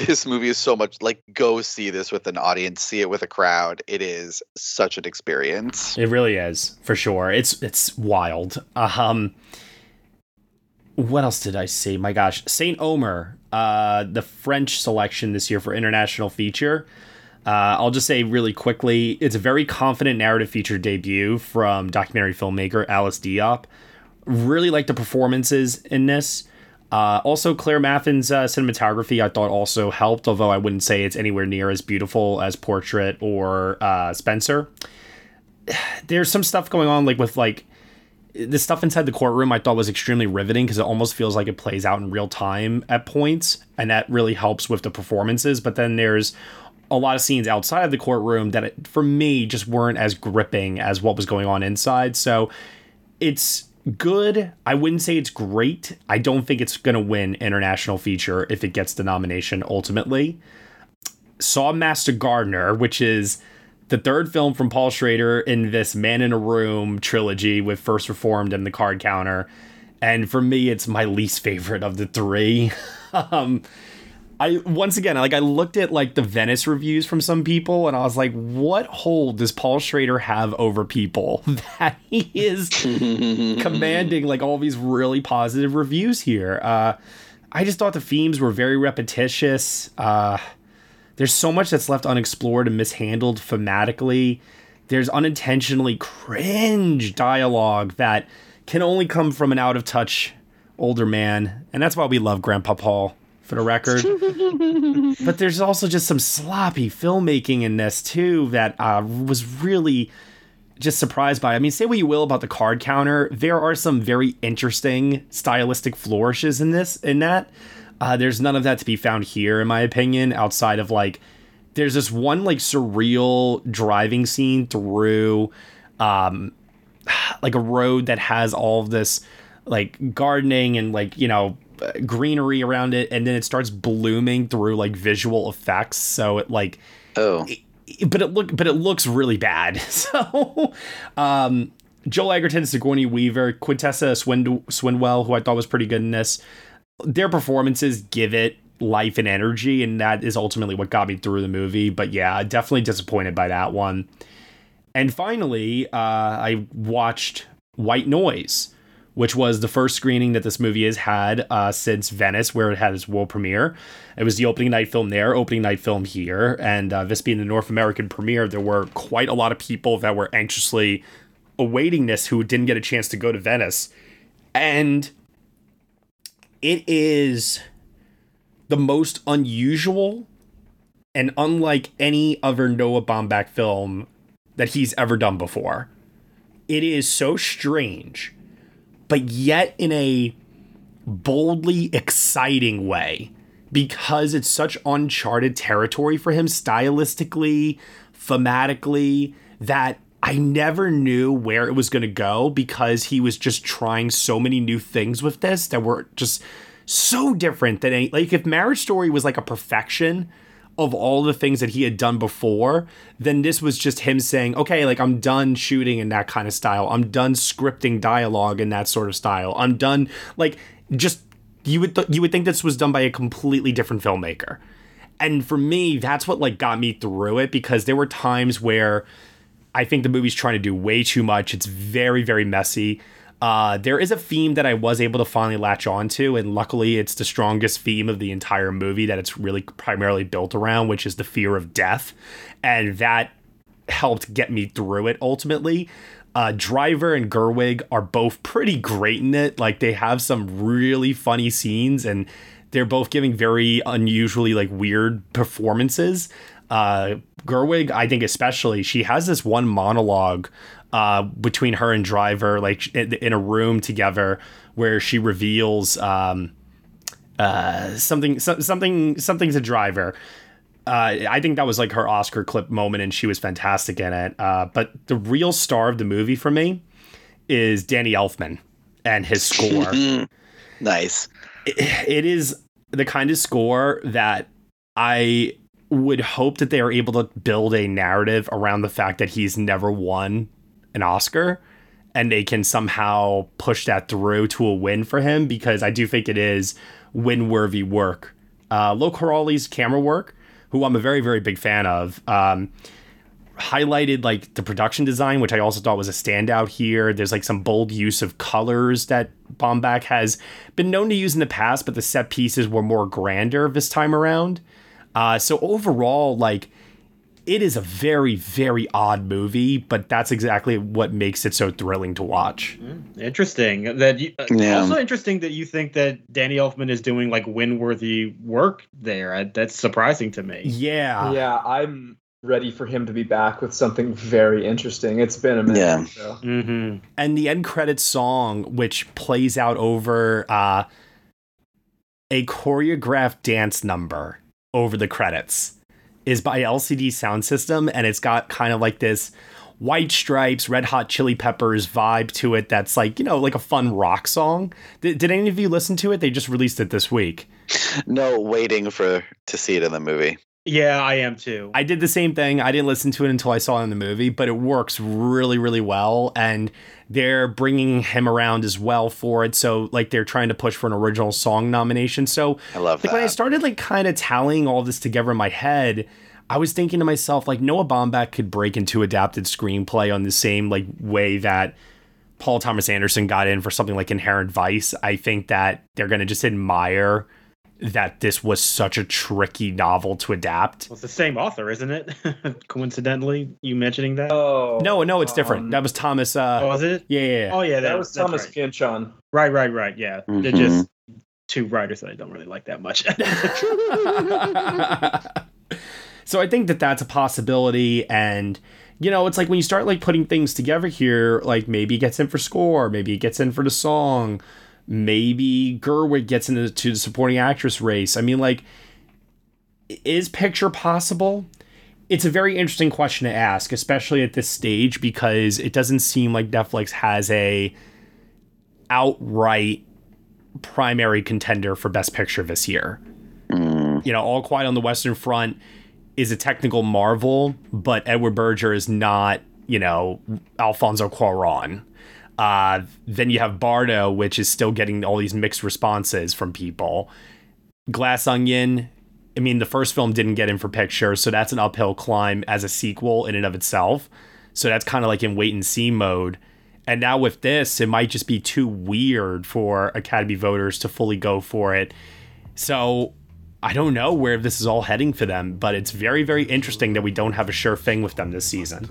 This movie is so much like go see this with an audience, see it with a crowd. It is such an experience. It really is, for sure. It's it's wild. Um what else did I see? My gosh, Saint Omer, uh, the French selection this year for international feature. Uh, I'll just say really quickly, it's a very confident narrative feature debut from documentary filmmaker Alice Diop. Really like the performances in this. Uh, also, Claire Mathon's uh, cinematography I thought also helped, although I wouldn't say it's anywhere near as beautiful as Portrait or uh, Spencer. There's some stuff going on like with like the stuff inside the courtroom I thought was extremely riveting because it almost feels like it plays out in real time at points, and that really helps with the performances. But then there's a lot of scenes outside of the courtroom that, it, for me, just weren't as gripping as what was going on inside. So it's good. I wouldn't say it's great. I don't think it's going to win international feature if it gets the nomination ultimately. Saw Master Gardener, which is the third film from Paul Schrader in this Man in a Room trilogy with First Reformed and The Card Counter. And for me, it's my least favorite of the three. um, I once again, like I looked at like the Venice reviews from some people, and I was like, "What hold does Paul Schrader have over people that he is commanding like all these really positive reviews here?" Uh, I just thought the themes were very repetitious. Uh, there's so much that's left unexplored and mishandled thematically. There's unintentionally cringe dialogue that can only come from an out of touch older man. And that's why we love Grandpa Paul, for the record. but there's also just some sloppy filmmaking in this, too, that uh, was really just surprised by. I mean, say what you will about the card counter, there are some very interesting stylistic flourishes in this, in that. Uh, there's none of that to be found here, in my opinion, outside of like, there's this one like surreal driving scene through um, like a road that has all of this like gardening and like, you know, greenery around it. And then it starts blooming through like visual effects. So it like, oh, it, but it look, but it looks really bad. So, um, Joel Edgerton, Sigourney Weaver, Quintessa Swind- Swindell, who I thought was pretty good in this, their performances give it life and energy, and that is ultimately what got me through the movie. But yeah, definitely disappointed by that one. And finally, uh, I watched White Noise, which was the first screening that this movie has had uh, since Venice, where it had its world premiere. It was the opening night film there, opening night film here, and uh, this being the North American premiere, there were quite a lot of people that were anxiously awaiting this who didn't get a chance to go to Venice. And it is the most unusual and unlike any other Noah Baumbach film that he's ever done before. It is so strange, but yet in a boldly exciting way because it's such uncharted territory for him stylistically, thematically, that I never knew where it was going to go because he was just trying so many new things with this that were just so different than any like if Marriage Story was like a perfection of all the things that he had done before, then this was just him saying, "Okay, like I'm done shooting in that kind of style. I'm done scripting dialogue in that sort of style. I'm done like just you would th- you would think this was done by a completely different filmmaker." And for me, that's what like got me through it because there were times where I think the movie's trying to do way too much. It's very very messy. Uh, there is a theme that I was able to finally latch onto, and luckily, it's the strongest theme of the entire movie that it's really primarily built around, which is the fear of death, and that helped get me through it ultimately. Uh, Driver and Gerwig are both pretty great in it. Like they have some really funny scenes, and they're both giving very unusually like weird performances. Uh, Gerwig, I think especially, she has this one monologue uh, between her and Driver, like in, a room together, where she reveals um, uh, something, so, something, something to Driver. Uh, I think that was like her Oscar clip moment, and she was fantastic in it. Uh, but the real star of the movie for me is Danny Elfman and his score. nice. It, it is the kind of score that I would hope that they are able to build a narrative around the fact that he's never won an Oscar and they can somehow push that through to a win for him because I do think it is win worthy work. Uh, Lol Crawley's camera work, who I'm a very, very big fan of, um, highlighted like the production design, which I also thought was a standout here. There's like some bold use of colors that Baumbach has been known to use in the past, but the set pieces were more grander this time around. Uh, so overall, like, it is a very very odd movie but that's exactly what makes it so thrilling to watch interesting that you, uh, yeah. also interesting that you think that danny elfman is doing like win-worthy work there that's surprising to me yeah yeah i'm ready for him to be back with something very interesting it's been a minute yeah. So. Mm-hmm. and the end credits song which plays out over uh, a choreographed dance number over the credits is by LCD Sound System, and it's got kind of like this White Stripes, Red Hot Chili Peppers vibe to it. That's like you know, like a fun rock song. Did, did any of you listen to it? They just released it this week. No, waiting for to see it in the movie. Yeah, I am too. I did the same thing. I didn't listen to it until I saw it in the movie, but it works really, really well. And they're bringing him around as well for it. So, like, they're trying to push for an original song nomination. So, I love like, that. when I started, like, kind of tallying all this together in my head, I was thinking to myself, like, Noah Baumbach could break into adapted screenplay on the same, like, way that Paul Thomas Anderson got in for something like Inherent Vice. I think that they're going to just admire that this was such a tricky novel to adapt. Well, it's the same author, isn't it? Coincidentally, you mentioning that? Oh no, no, it's different. um, that was Thomas. Uh, oh, was it? Yeah, yeah, yeah. Oh, yeah, that, was Thomas right. Pynchon. Right, right, right. Yeah, Mhm. they're just two writers that I don't really like that much. so I think that that's a possibility, and you know, it's like when you start like putting things together here, like maybe it gets in for score, maybe it gets in for the song, maybe Gerwig gets into the supporting actress race. I mean, like, is picture possible? It's a very interesting question to ask, especially at this stage, because it doesn't seem like Netflix has a outright primary contender for Best Picture this year. Mm. You know, All Quiet on the Western Front is a technical marvel, but Edward Berger is not, you know, Alfonso Cuarón. Uh, then you have Bardo, which is still getting all these mixed responses from people. Glass Onion, I mean, the first film didn't get in for picture, so that's an uphill climb as a sequel in and of itself. So that's kind of like in wait and see mode. And now with this, it might just be too weird for Academy voters to fully go for it. So I don't know where this is all heading for them, but it's very, very interesting that we don't have a sure thing with them this season.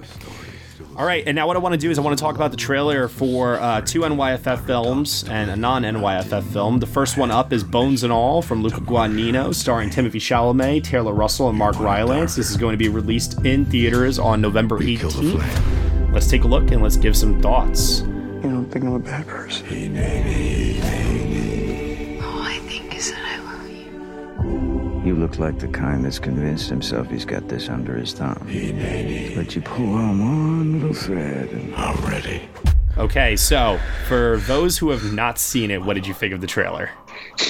All right, and now what I want to do is I want to talk about the trailer for uh, two NYFF films and a non NYFF film. The first one up is Bones and All from Luca Guadagnino, starring Timothée Chalamet, Taylor Russell, and Mark Rylance. This is going to be released in theaters on November 18th. Let's take a look and let's give some thoughts. You don't think I'm a bad person? You look like the kind that's convinced himself he's got this under his thumb. But you pull on one little thread and I'm ready. Okay, so for those who have not seen it, what did you think of the trailer?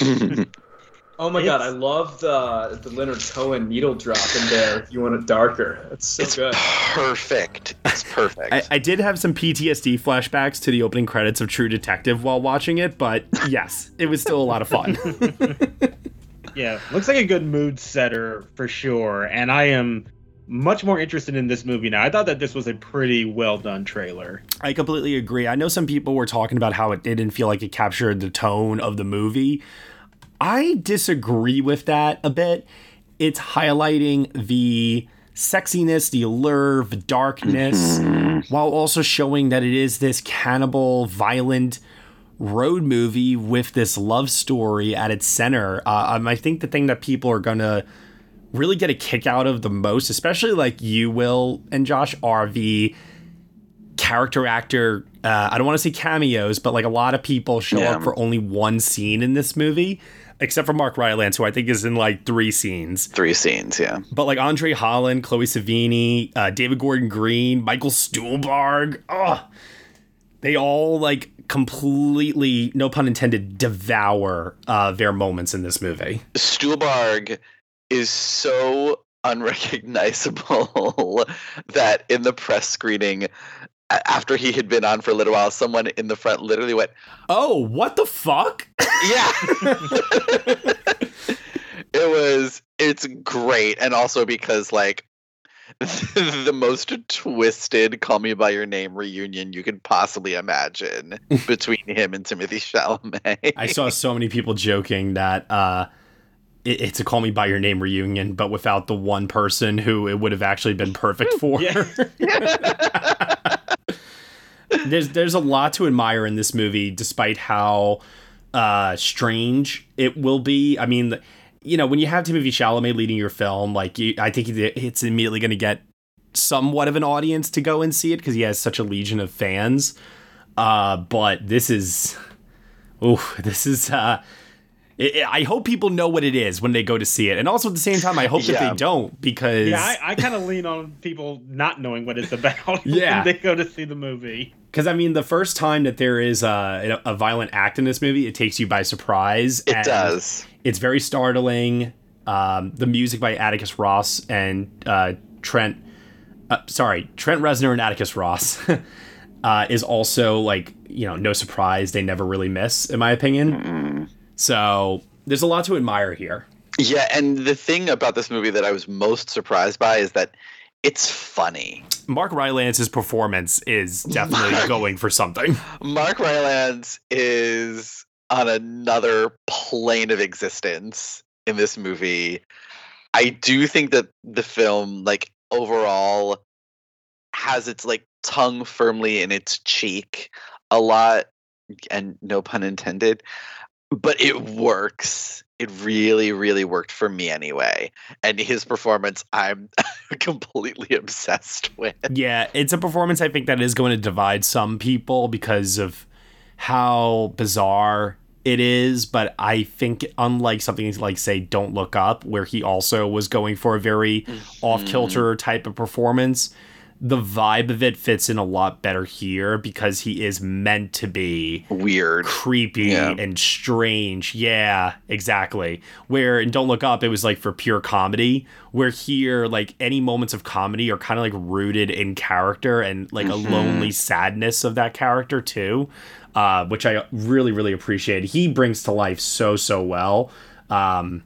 oh my it's, god, I love the the Leonard Cohen needle drop in there. You want it darker? It's so it's good. Perfect. It's perfect. I, I did have some PTSD flashbacks to the opening credits of True Detective while watching it, but yes, it was still a lot of fun. yeah, looks like a good mood setter for sure. And I am much more interested in this movie now. I thought that this was a pretty well done trailer. I completely agree. I know some people were talking about how it didn't feel like it captured the tone of the movie. I disagree with that a bit. It's highlighting the sexiness, the allure, the darkness, while also showing that it is this cannibal, violent, road movie with this love story at its center. Uh, um, I think the thing that people are gonna really get a kick out of the most, especially like you will and Josh, are the character actor. Uh, I don't want to say cameos, but like a lot of people show yeah. up for only one scene in this movie. Except for Mark Rylance, who I think is in like three scenes. Three scenes, yeah. But like Andre Holland, Chloe Sevigny, uh, David Gordon Green, Michael Stuhlbarg. Oh, they all like completely, no pun intended, devour uh, their moments in this movie. Stuhlbarg is so unrecognizable that in the press screening, after he had been on for a little while, someone in the front literally went, "Oh, what the fuck?" Yeah. it was. It's great, and also because like the most twisted "Call Me by Your Name" reunion you could possibly imagine between him and Timothée Chalamet. I saw so many people joking that uh, it, it's a "Call Me by Your Name" reunion, but without the one person who it would have actually been perfect for. there's there's a lot to admire in this movie, despite how uh, strange it will be. I mean. The, you know, when you have Timothée Chalamet leading your film, like you, I think it's immediately going to get somewhat of an audience to go and see it because he has such a legion of fans. Uh, but this is, oh, this is. Uh, it, it, I hope people know what it is when they go to see it, and also at the same time, I hope yeah. that they don't because yeah, I, I kind of lean on people not knowing what it's about yeah. when they go to see the movie. Because I mean, the first time that there is a, a, violent act in this movie, it takes you by surprise. It does. It's very startling. Um, the music by Atticus Ross and uh, Trent, uh, sorry, Trent Reznor and Atticus Ross uh, is also like you know no surprise. They never really miss, in my opinion. Mm-mm. So there's a lot to admire here. Yeah, and the thing about this movie that I was most surprised by is that it's funny. Mark Rylance's performance is definitely going for something. Mark Rylance is on another plane of existence in this movie. I do think that the film, like overall, has its like tongue firmly in its cheek a lot, and no pun intended. But it works. It really, really worked for me anyway. And his performance, I'm completely obsessed with. Yeah, it's a performance I think that is going to divide some people because of how bizarre it is, but I think unlike something like say Don't Look Up, where he also was going for a very mm-hmm. off kilter type of performance, the vibe of it fits in a lot better here because he is meant to be weird, creepy, yeah. and strange. Yeah, exactly. Where in Don't Look Up, it was like for pure comedy. Where here, like any moments of comedy are kind of like rooted in character and like mm-hmm. a lonely sadness of that character too, uh, which I really, really appreciate. He brings to life so, so well. Um,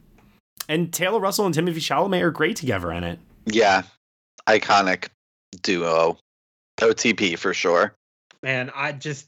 and Taylor Russell and Timothée Chalamet are great together in it. Yeah, iconic duo. OTP for sure. Man, I just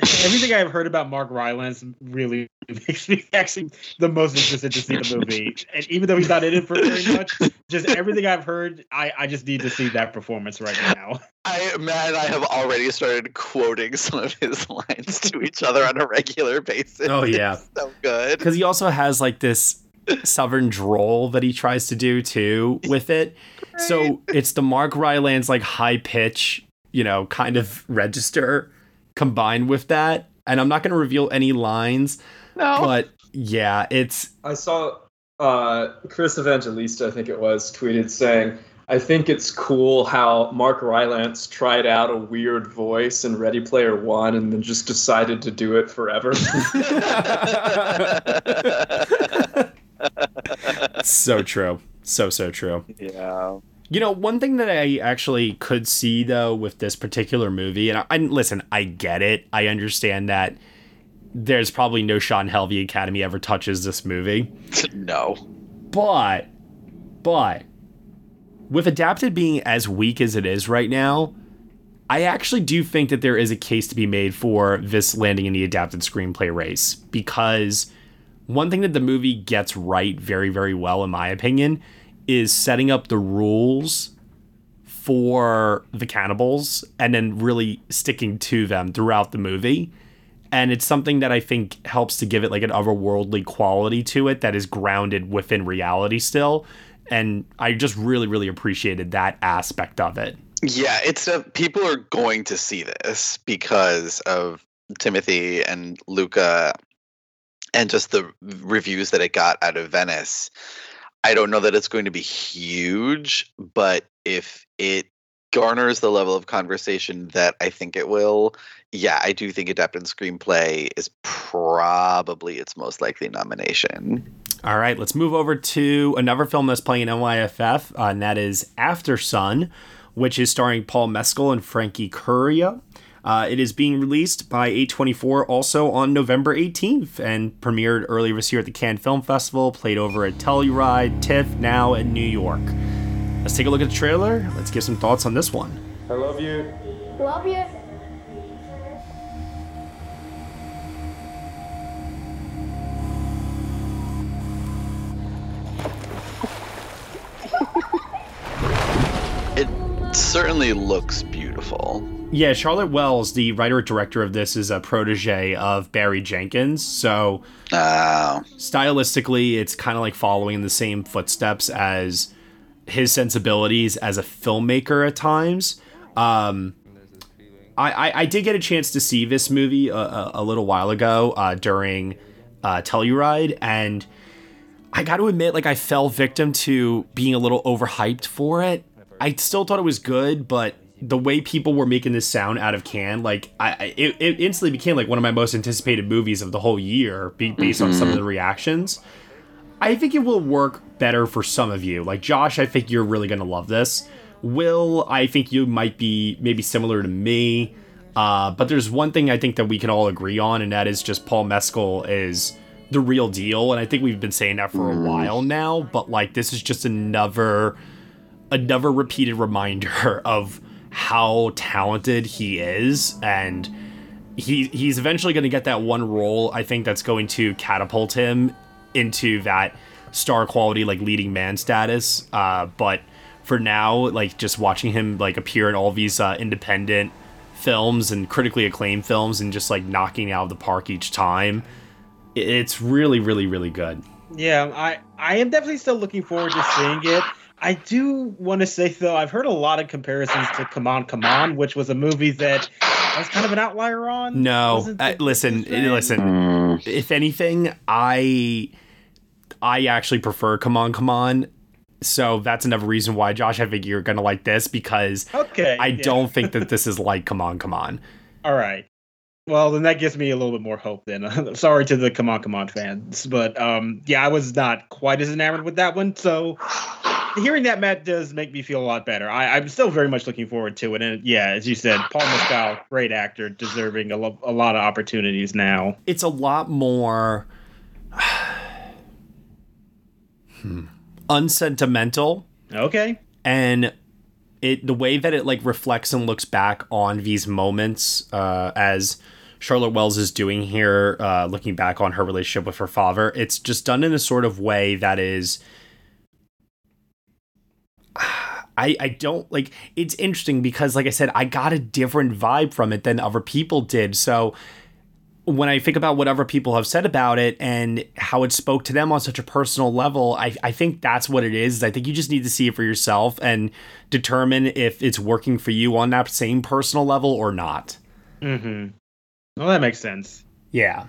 everything I've heard about Mark Rylance really makes me actually the most interested to see the movie. And even though he's not in it for very much, just everything I've heard, I, I just need to see that performance right now. I man, I have already started quoting some of his lines to each other on a regular basis. Oh yeah, it's so good. Because he also has like this southern droll that he tries to do too with it. Right. So it's the Mark Rylance like high pitch, you know, kind of register combined with that. And I'm not going to reveal any lines. No. But yeah, it's. I saw uh, Chris Evangelista, I think it was, tweeted saying, I think it's cool how Mark Rylance tried out a weird voice in Ready Player One and then just decided to do it forever. so true. So so true. Yeah. You know, one thing that I actually could see though with this particular movie, and I, I listen, I get it. I understand that there's probably no Sean Helvey Academy ever touches this movie. no. But, but, with adapted being as weak as it is right now, I actually do think that there is a case to be made for this landing in the adapted screenplay race because one thing that the movie gets right very, very well, in my opinion, is setting up the rules for the cannibals and then really sticking to them throughout the movie. And it's something that I think helps to give it like an otherworldly quality to it that is grounded within reality still. And I just really, really appreciated that aspect of it. Yeah, it's a, people are going to see this because of Timothée and Luca and just the reviews that it got out of Venice. I don't know that it's going to be huge, but if it garners the level of conversation that I think it will, yeah, I do think Adapted Screenplay is probably its most likely nomination. All right, let's move over to another film that's playing in NYFF, uh, and that is Aftersun, which is starring Paul Mescal and Frankie Corio. Uh, it is being released by A24 also on November 18th and premiered earlier this year at the Cannes Film Festival, played over at Telluride, TIFF, now in New York. Let's take a look at the trailer. Let's give some thoughts on this one. I love you. Love you. it certainly looks beautiful. Yeah, Charlotte Wells, the writer director of this, is a protege of Barry Jenkins. So, uh. stylistically, it's kind of like following the same footsteps as his sensibilities as a filmmaker at times. Um, I, I, I, did get a chance to see this movie a, a, a little while ago uh, during uh, Telluride, and I got to admit, like, I fell victim to being a little overhyped for it. I still thought it was good, but the way people were making this sound out of Cannes, like I, it, it instantly became like one of my most anticipated movies of the whole year, based mm-hmm. on some of the reactions. I think it will work better for some of you. Like Josh, I think you're really gonna love this. Will, I think you might be maybe similar to me. Uh, but there's one thing I think that we can all agree on, and that is just Paul Mescal is the real deal. And I think we've been saying that for a mm. while now. But like, this is just another, another repeated reminder of how talented he is and he he's eventually going to get that one role I think that's going to catapult him into that star quality like leading man status. Uh, but for now like just watching him like appear in all these uh, independent films and critically acclaimed films and just like knocking out of the park each time it's really really really good. Yeah i i am definitely still looking forward to seeing it I do want to say though, I've heard a lot of comparisons to Come On, Come On, which was a movie that I was kind of an outlier on. No, uh, listen, listen. Mm. If anything, I I actually prefer Come On, Come On. So that's another reason why, Josh, I think you're gonna like this because okay, I yeah. don't think that this is like Come On, Come On. All right. Well, then that gives me a little bit more hope. Then, sorry to the Come On, Come On fans, but um, yeah, I was not quite as enamored with that one. So hearing that, Matt, does make me feel a lot better. I, am still very much looking forward to it. And yeah, as you said, Paul Mescal, great actor, deserving a, lo- a lot of opportunities now. It's a lot more hmm, unsentimental. Okay. And it the way that it like reflects and looks back on these moments uh, as Charlotte Wells is doing here, uh, looking back on her relationship with her father, it's just done in a sort of way that is I, I don't like it's interesting because like I said I got a different vibe from it than other people did. So when I think about what other people have said about it and how it spoke to them on such a personal level I, I think that's what it is. I think you just need to see it for yourself and determine if it's working for you on that same personal level or not. Mm-hmm well that makes sense yeah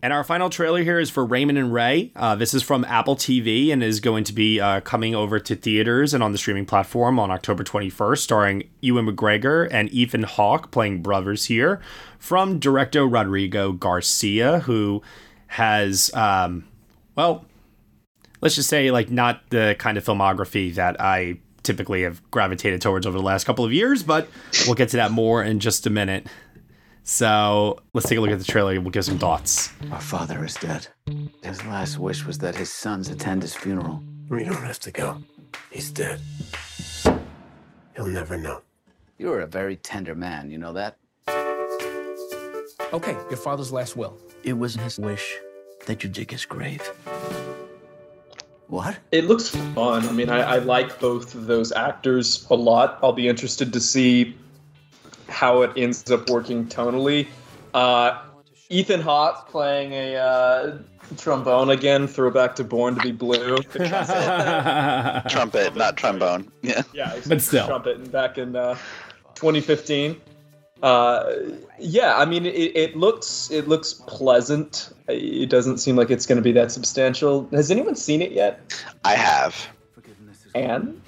and our final trailer here is for Raymond and Ray. Uh, this is from Apple TV and is going to be uh, coming over to theaters and on the streaming platform on October 21st, starring Ewan McGregor and Ethan Hawke playing brothers here, from director Rodrigo Garcia, who has, um, well, let's just say, like, not the kind of filmography that I typically have gravitated towards over the last couple of years, but we'll get to that more in just a minute. So let's take a look at the trailer and we'll give some thoughts. Our father is dead. His last wish was that his sons attend his funeral. We don't have to go. He's dead. He'll never know. You're a very tender man, you know that? Okay, your father's last will. It was his wish that you dig his grave. What? It looks fun. I mean, I, I like both of those actors a lot. I'll be interested to see how it ends up working tonally. Uh, Ethan Hawke playing a uh, trombone again, throwback to Born to Be Blue. trumpet, not trombone. Yeah. Yeah, but still. Trumpet back in uh, 2015. Uh, yeah, I mean, it, it looks it looks pleasant. It doesn't seem like it's going to be that substantial. Has anyone seen it yet? I have. And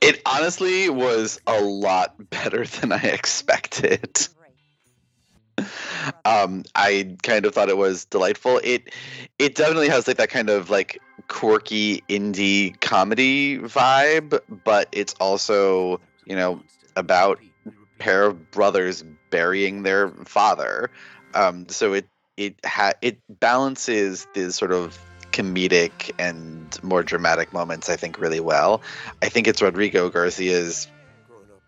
it honestly was a lot better than I expected. Um, I kind of thought it was delightful. It it definitely has like that kind of like quirky indie comedy vibe, but it's also you know about pair of brothers burying their father. Um, so it it ha- it balances this sort of comedic and more dramatic moments, I think, really well. I think it's Rodrigo Garcia's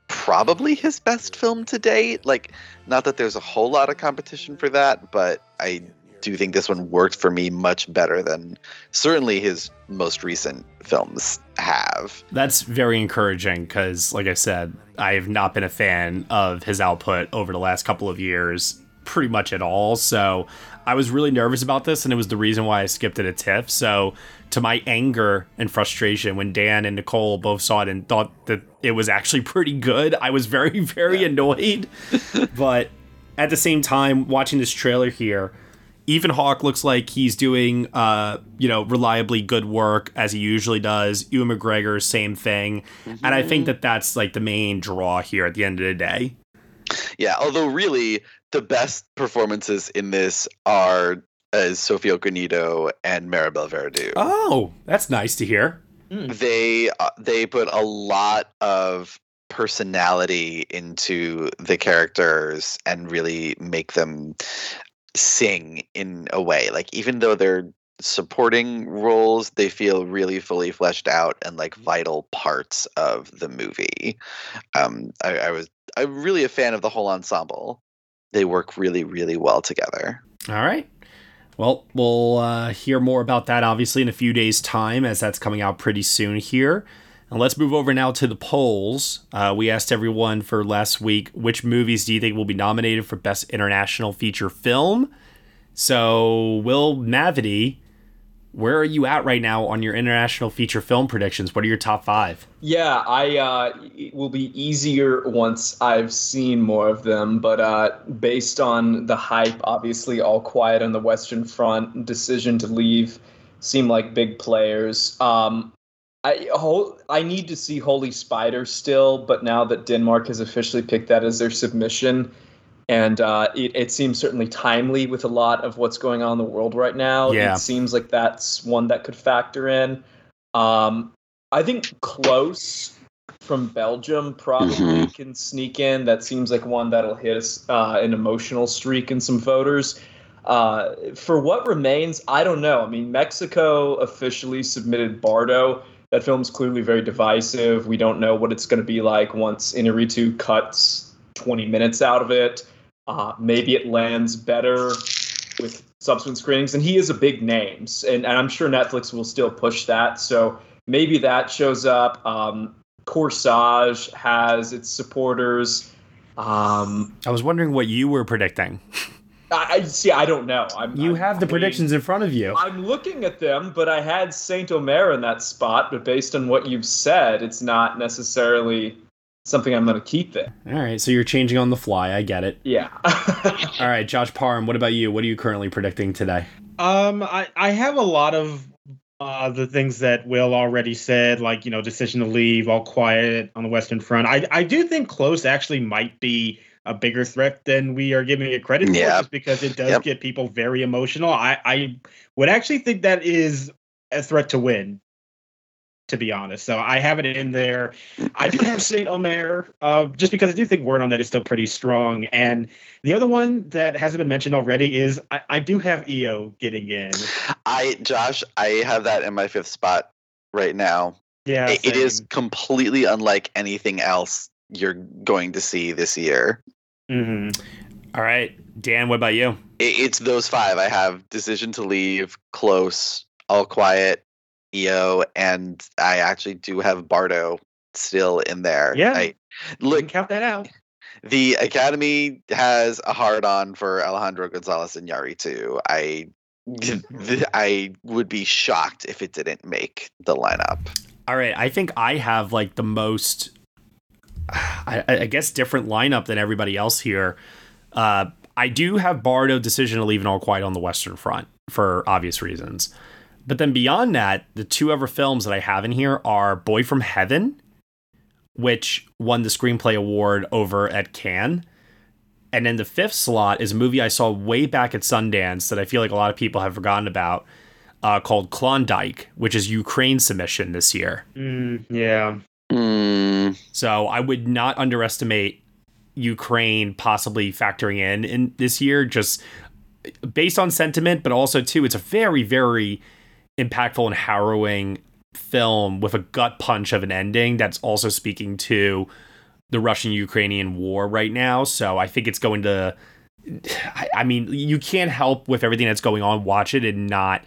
probably his best film to date. Like, not that there's a whole lot of competition for that, but I do think this one worked for me much better than certainly his most recent films have. That's very encouraging because, like I said, I have not been a fan of his output over the last couple of years pretty much at all. So I was really nervous about this, and it was the reason why I skipped it at TIFF. So, to my anger and frustration, when Dan and Nicole both saw it and thought that it was actually pretty good, I was very, very yeah. annoyed. but at the same time, watching this trailer here, Ethan Hawke looks like he's doing, uh, you know, reliably good work as he usually does. Ewan McGregor, same thing, mm-hmm. and I think that that's like the main draw here at the end of the day. Yeah, although really the best performances in this are as Sophie Okonedo and Maribel Verdú. Oh, that's nice to hear. They uh, they put a lot of personality into the characters and really make them sing in a way. Like even though they're supporting roles, they feel really fully fleshed out and like vital parts of the movie. Um, I, I was I'm really a fan of the whole ensemble. They work really, really well together. All right. Well, we'll uh, hear more about that obviously in a few days' time, as that's coming out pretty soon here. And let's move over now to the polls. Uh, we asked everyone for last week which movies do you think will be nominated for Best International Feature Film? So, Will Mavity, where are you at right now on your international feature film predictions? What are your top five? Yeah, I uh, it will be easier once I've seen more of them. But uh, based on the hype, obviously, All Quiet on the Western Front, Decision to Leave seem like big players. Um, I I need to see Holy Spider still, but now that Denmark has officially picked that as their submission, and uh, it, it seems certainly timely with a lot of what's going on in the world right now. Yeah. It seems like that's one that could factor in. Um, I think close from Belgium probably Mhm. can sneak in. That seems like one that'll hit us, uh, an emotional streak in some voters. Uh, for what remains, I don't know. I mean, Mexico officially submitted Bardo. That film's clearly very divisive. We don't know what it's going to be like once Inarritu cuts 20 minutes out of it. Uh, maybe it lands better with subsequent screenings. And he is a big name, and, and I'm sure Netflix will still push that. So maybe that shows up. Um, Corsage has its supporters. Um, I was wondering what you were predicting. I, I see. I don't know. I'm, You I'm- have the I mean, predictions in front of you. I'm looking at them, but I had Saint Omer in that spot. But based on what you've said, it's not necessarily something I'm going to keep there. All right, so you're changing on the fly. I get it. Yeah. All right, Josh Parham, what about you? What are you currently predicting today? Um, I, I have a lot of uh, the things that Will already said, like you know, decision to leave, all quiet on the Western Front. I I do think close actually might be a bigger threat than we are giving it credit for, just because it does Yep. get people very emotional. I I would actually think that is a threat to win. To be honest, so I have it in there. I do have Saint Omer, uh, just because I do think word on that is still pretty strong. And the other one that hasn't been mentioned already is I, I do have EO getting in. I Josh, I have that in my fifth spot right now. Yeah, It- it is completely unlike anything else you're going to see this year. Mm-hmm. All right, Dan, what about you? It, it's those five. I have decision to leave, close, all quiet, EO, and I actually do have Bardo still in there. Yeah. I, look, count that out. The Academy has a hard on for Alejandro Gonzalez Inarritu. I I would be shocked if it didn't make the lineup. All right, I think I have like the most, I, I guess, different lineup than everybody else here. Uh, I do have Bardo decision to leave and all quiet on the Western Front for obvious reasons. But then beyond that, the two other films that I have in here are Boy from Heaven, which won the screenplay award over at Cannes. And then the fifth slot is a movie I saw way back at Sundance that I feel like a lot of people have forgotten about, uh, called Klondike, which is Ukraine submission this year. Mm, yeah. So I would not underestimate Ukraine possibly factoring in in this year, just based on sentiment, but also too, it's a very, very impactful and harrowing film with a gut punch of an ending that's also speaking to the Russian Ukrainian war right now. So I think it's going to. I- I mean, you can't help with everything that's going on, watch it and not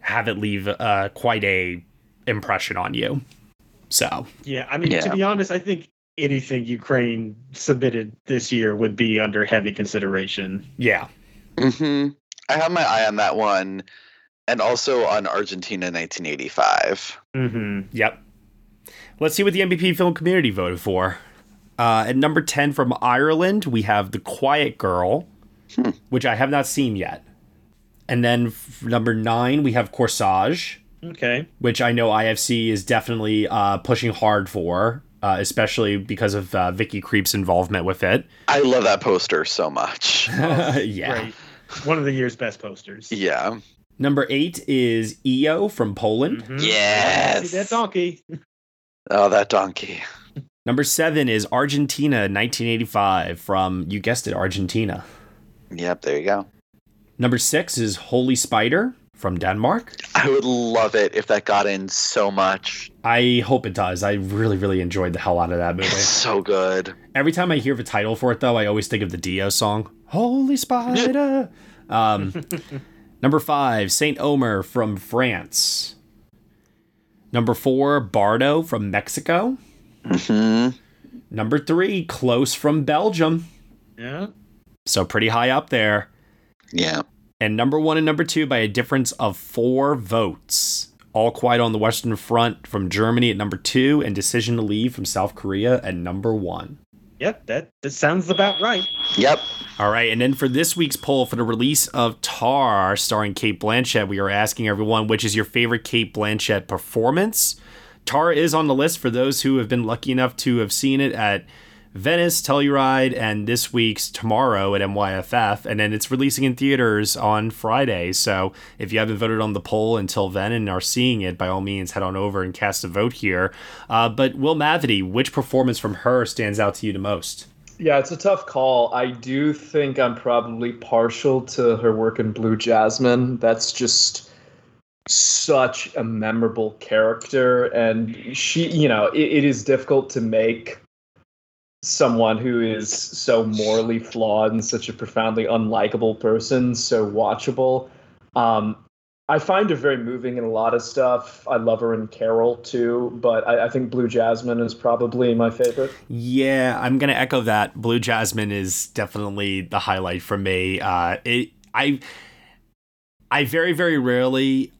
have it leave uh, quite a impression on you. So Yeah, I mean, Yeah. to be honest, I think anything Ukraine submitted this year would be under heavy consideration. yeah, hmm I have my eye on that one, and also on Argentina 1985. Mm-hmm. Yep. Let's see what the MVP film community voted for. Uh, at number 10 from Ireland, we have The Quiet Girl, which I have not seen yet. And then f- number 9, we have Corsage, Okay. which I know IFC is definitely uh, pushing hard for, uh, especially because of uh, Vicky Krieps' involvement with it. I love that poster so much. yeah. Great. One of the year's best posters. Yeah. Number 8 is EO from Poland. Yes. That donkey. Oh, that donkey. Number 7 is Argentina 1985 from, you guessed it, Argentina. Yep, there you go. Number six is Holy Spider from Denmark. I would love it if that got in so much. I hope it does. I really, really enjoyed the hell out of that movie. It's So good. Every time I hear the title for it, though, I always think of the Dio song, Holy Spider. um, number five, Saint Omer from France. Number four, Bardo from Mexico. Mm-hmm. Number three, Close from Belgium. Yeah. So pretty high up there. Yeah. And number one and number two by a difference of four votes. All Quiet on the Western Front from Germany at number two, and Decision to Leave from South Korea at number one. Yep, that, that sounds about right. Yep. All right, and then for this week's poll for the release of Tar, starring Cate Blanchett, we are asking everyone which is your favorite Cate Blanchett performance. Tar is on the list for those who have been lucky enough to have seen it at Venice, Telluride, and this week's tomorrow at NYFF. And then it's releasing in theaters on Friday. So if you haven't voted on the poll until then and are seeing it, by all means, head on over and cast a vote here. Uh, but Will Mavity, which performance from her stands out to you the most? Yeah, it's a tough call. I do think I'm probably partial to her work in Blue Jasmine. That's just such a memorable character and she you know it, it is difficult to make someone who is so morally flawed and such a profoundly unlikable person so watchable. Um, I find her very moving in a lot of stuff. I love her in Carol too, but I, I, think Blue Jasmine is probably my favorite. Yeah, I'm gonna echo that. Blue Jasmine is definitely the highlight for me. Uh, it, I, I very very rarely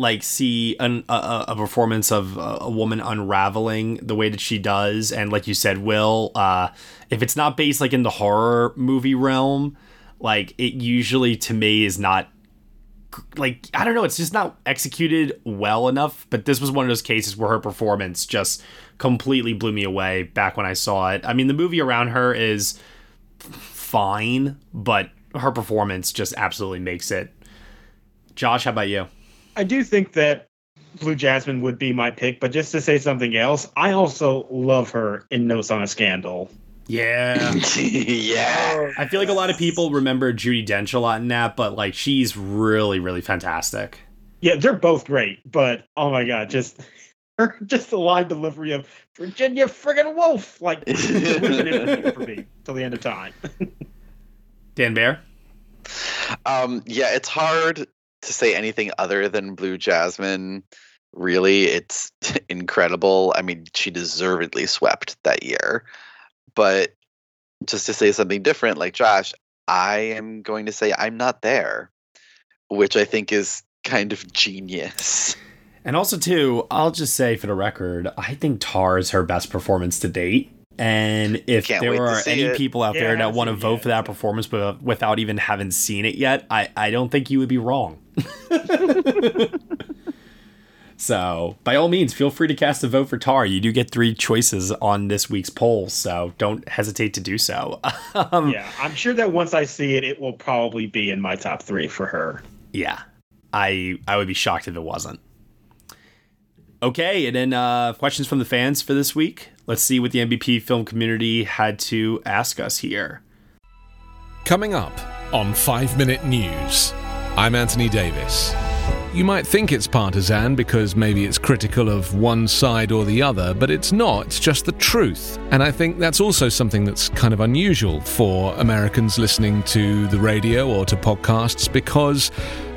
like see an, a, a, performance of a woman unraveling the way that she does. And like you said will uh if it's not based like in the horror movie realm like it usually to me is not like i don't know it's just not executed well enough. But this was one of those cases where her performance just completely blew me away back when i saw it. I mean the movie around her is fine but her performance just absolutely makes it. Josh how about you I do think that Blue Jasmine would be my pick, but just to say something else, I also love her in Notes on a Scandal. Yeah. yeah. I feel like a lot of people remember Judi Dench a lot in that, but like she's really, really fantastic. Yeah, they're both great, but oh my god, just her just the line delivery of Virginia friggin' Woolf, like for me till the end of time. Dan Bayer? Um, yeah, it's hard to say anything other than Blue Jasmine. Really, it's incredible. I mean, she deservedly swept that year. But just to say something different, like Josh, I am going to say I'm not there, which I think is kind of genius. And also, too, I'll just say for the record, I think Tar is her best performance to date. And if Can't there are any it. people out Yeah, there that want to seen it vote for that performance but without even having seen it yet, I, I don't think you would be wrong. so, by all means, feel free to cast a vote for Tar. You do get three choices on this week's poll, so don't hesitate to do so. um, yeah, I'm sure that once I see it, it will probably be in my top three for her. Yeah. I I would be shocked if it wasn't. Okay, and then uh, questions from the fans for this week. Let's see what the MVP film community had to ask us here. Coming up on 5 Minute News, I'm Anthony Davis. You might think it's partisan because maybe it's critical of one side or the other, but it's not. It's just the truth. And I think that's also something that's kind of unusual for Americans listening to the radio or to podcasts because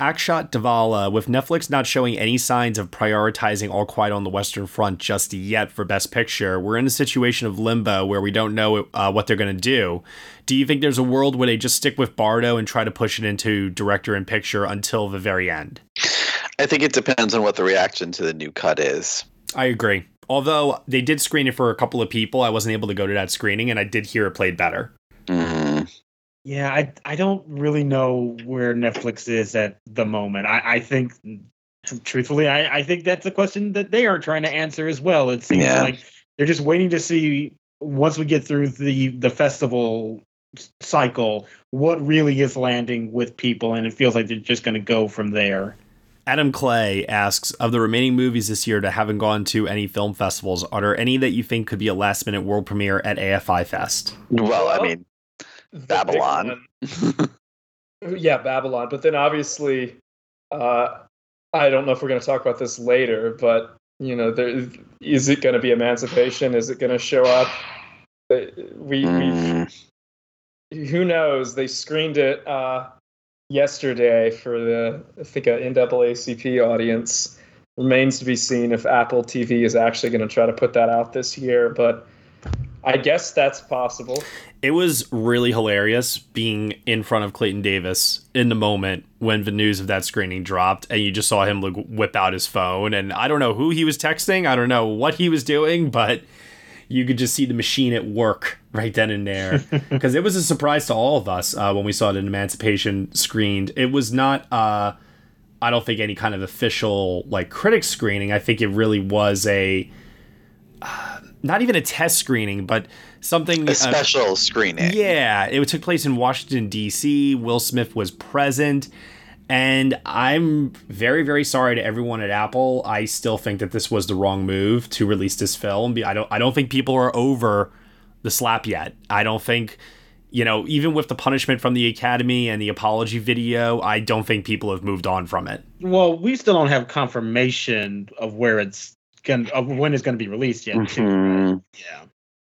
Akshat Davala, with Netflix not showing any signs of prioritizing All Quiet on the Western Front just yet for Best Picture, we're in a situation of limbo where we don't know uh, what they're going to do. Do you think there's a world where they just stick with Bardo and try to push it into director and picture until the very end? I think it depends on what the reaction to the new cut is. I agree. Although they did screen it for a couple of people, I wasn't able to go to that screening, and I did hear it played better. Mm. Yeah, I I don't really know where Netflix is at the moment. I, I think, truthfully, I, I think that's a question that they are trying to answer as well. It seems Yeah. like they're just waiting to see once we get through the the festival cycle what really is landing with people, and it feels like they're just going to go from there. Adam Clay asks Of the remaining movies this year that haven't gone to any film festivals, are there any that you think could be a last minute world premiere at AFI Fest? Well, I mean, The big Babylon. yeah, Babylon. But then obviously, uh, I don't know if we're going to talk about this later, but you know, there is it going to be Emancipation? Is it going to show up? Uh, We we've Mm. who knows? They screened it uh, yesterday for the I think a NAACP audience. Remains to be seen if Apple TV is actually going to try to put that out this year, but I guess that's possible. It was really hilarious being in front of Clayton Davis in the moment when the news of that screening dropped, and you just saw him like, whip out his phone. And I don't know who he was texting, I don't know what he was doing, but you could just see the machine at work right then and there. Because it was a surprise to all of us uh, when we saw it in Emancipation screened. It was not. Uh, I don't think any kind of official like critic screening. I think it really was a uh, not even a test screening, but something a special uh, screening. Yeah, it took place in Washington D.C. Will Smith was present, and I'm very very sorry to everyone at Apple. I still think that this was the wrong move to release this film. I don't I don't think people are over the slap yet. I don't think you know, even with the punishment from the Academy and the apology video, I don't think people have moved on from it. Well, we still don't have confirmation of where it's going of when it's going to be released yet. Mm-hmm. Yeah.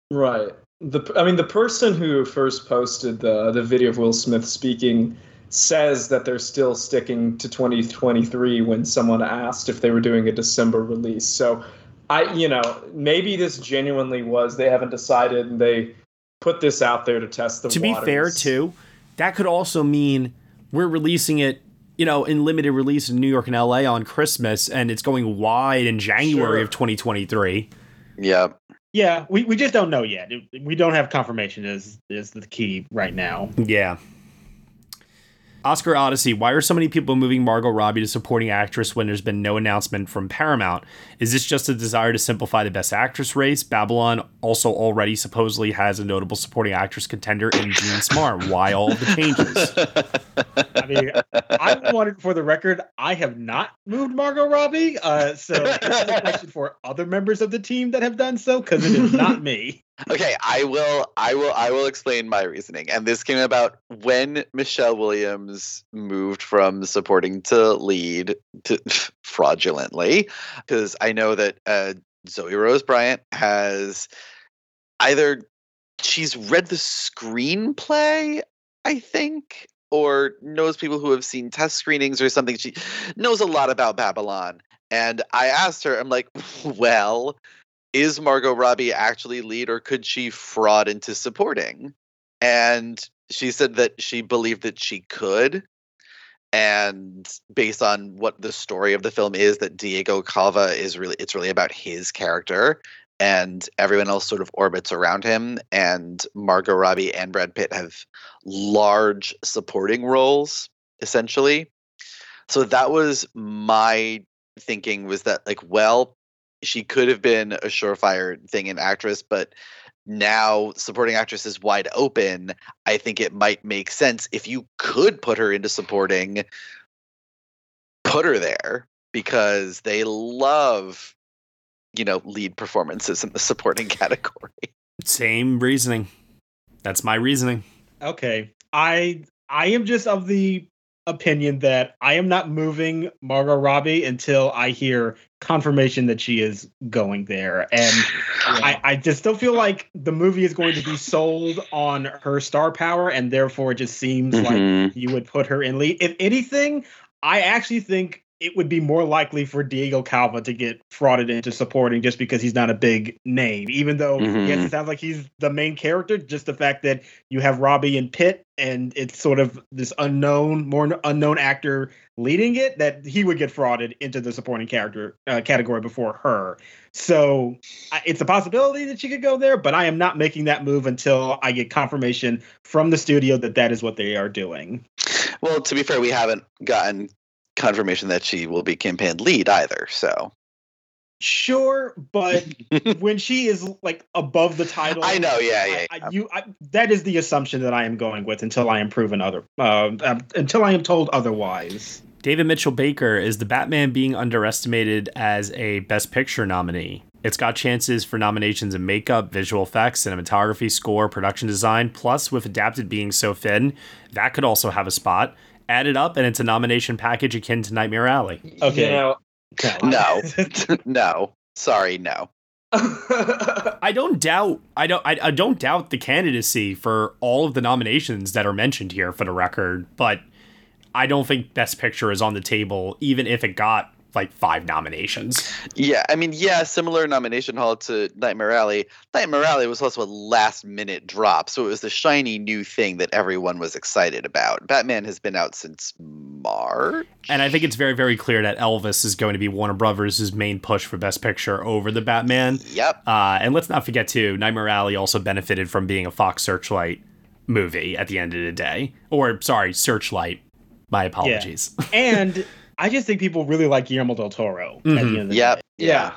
Right. The I mean, the person who first posted the the video of Will Smith speaking says that they're still sticking to 2023 when someone asked if they were doing a December release. So I, you know, maybe this genuinely was they haven't decided and they put this out there to test the to waters. be fair too that could also mean we're releasing it you know in limited release in new york and la on christmas and it's going wide in january sure. of 2023 yeah. Yeah we, we just don't know yet. We don't have confirmation is is the key right now. Yeah. Oscar Odyssey, why are so many people moving Margot Robbie to supporting actress when there's been no announcement from Paramount? Is this just a desire to simplify the best actress race? Babylon also already supposedly has a notable supporting actress contender in Jean Smart. Why all the changes? I mean, I wanted for the record, I have not moved Margot Robbie. Uh, so that's a question for other members of the team that have done so because it is not me. Okay, I will I will I will explain my reasoning. And this came about when Michelle Williams moved from supporting to lead to fraudulently because I know that uh, Zoe Rose Bryant has either she's read the screenplay, I think, or knows people who have seen test screenings or something. She knows a lot about Babylon. And I asked her, I'm like, well, is Margot Robbie actually lead or could she fraud into supporting? And she said that she believed that she could. And based on what the story of the film is, that Diego Calva is really, it's really about his character and everyone else sort of orbits around him. And Margot Robbie and Brad Pitt have large supporting roles, essentially. So that was my thinking was that, like, well, she could have been a surefire thing in actress, but now supporting actress is wide open. I think it might make sense if you could put her into supporting, put her there because they love, you know, lead performances in the supporting category. Same reasoning. That's my reasoning. Okay. I I am just of the opinion that I am not moving Margot Robbie until I hear confirmation that she is going there. And I, I just don't feel like the movie is going to be sold on her star power, and therefore it just seems mm-hmm. like you would put her in lead. If anything, I actually think it would be more likely for Diego Calva to get frauded into supporting just because he's not a big name. Even though, mm-hmm. yes, it sounds like he's the main character, just the fact that you have Robbie and Pitt and it's sort of this unknown, more unknown actor leading it, that he would get frauded into the supporting character uh, category before her. So it's a possibility that she could go there, but I am not making that move until I get confirmation from the studio that that is what they are doing. Well, to be fair, we haven't gotten confirmation that she will be campaign lead either. So sure, but when she is like above the title, I know. Yeah, yeah. I, I, you, I, that is the assumption that I am going with until I am proven other, uh, uh, until I am told otherwise. David Mitchell Baker is the Batman being underestimated as a Best Picture nominee. It's got chances for nominations in makeup, visual effects, cinematography, score, production design. Plus, with adapted being so thin, that could also have a spot add it up, and it's a nomination package akin to Nightmare Alley. Okay. You know, no, no. Sorry, no. I don't doubt. I don't. I, I don't doubt the candidacy for all of the nominations that are mentioned here for the record, but I don't think Best Picture is on the table, even if it got like five nominations. Yeah, I mean, yeah, similar nomination haul to Nightmare Alley. Nightmare Alley was also a last minute drop, so it was the shiny new thing that everyone was excited about. Batman has been out since March. And I think it's very, very clear that Elvis is going to be Warner Brothers' main push for Best Picture over the Batman. Yep. Uh, and let's not forget, too, Nightmare Alley also benefited from being a Fox Searchlight movie at the end of the day. Or, sorry, Searchlight. My apologies. Yeah. and I just think people really like Guillermo del Toro. Mm-hmm. At the end of the Yep. day. Yeah.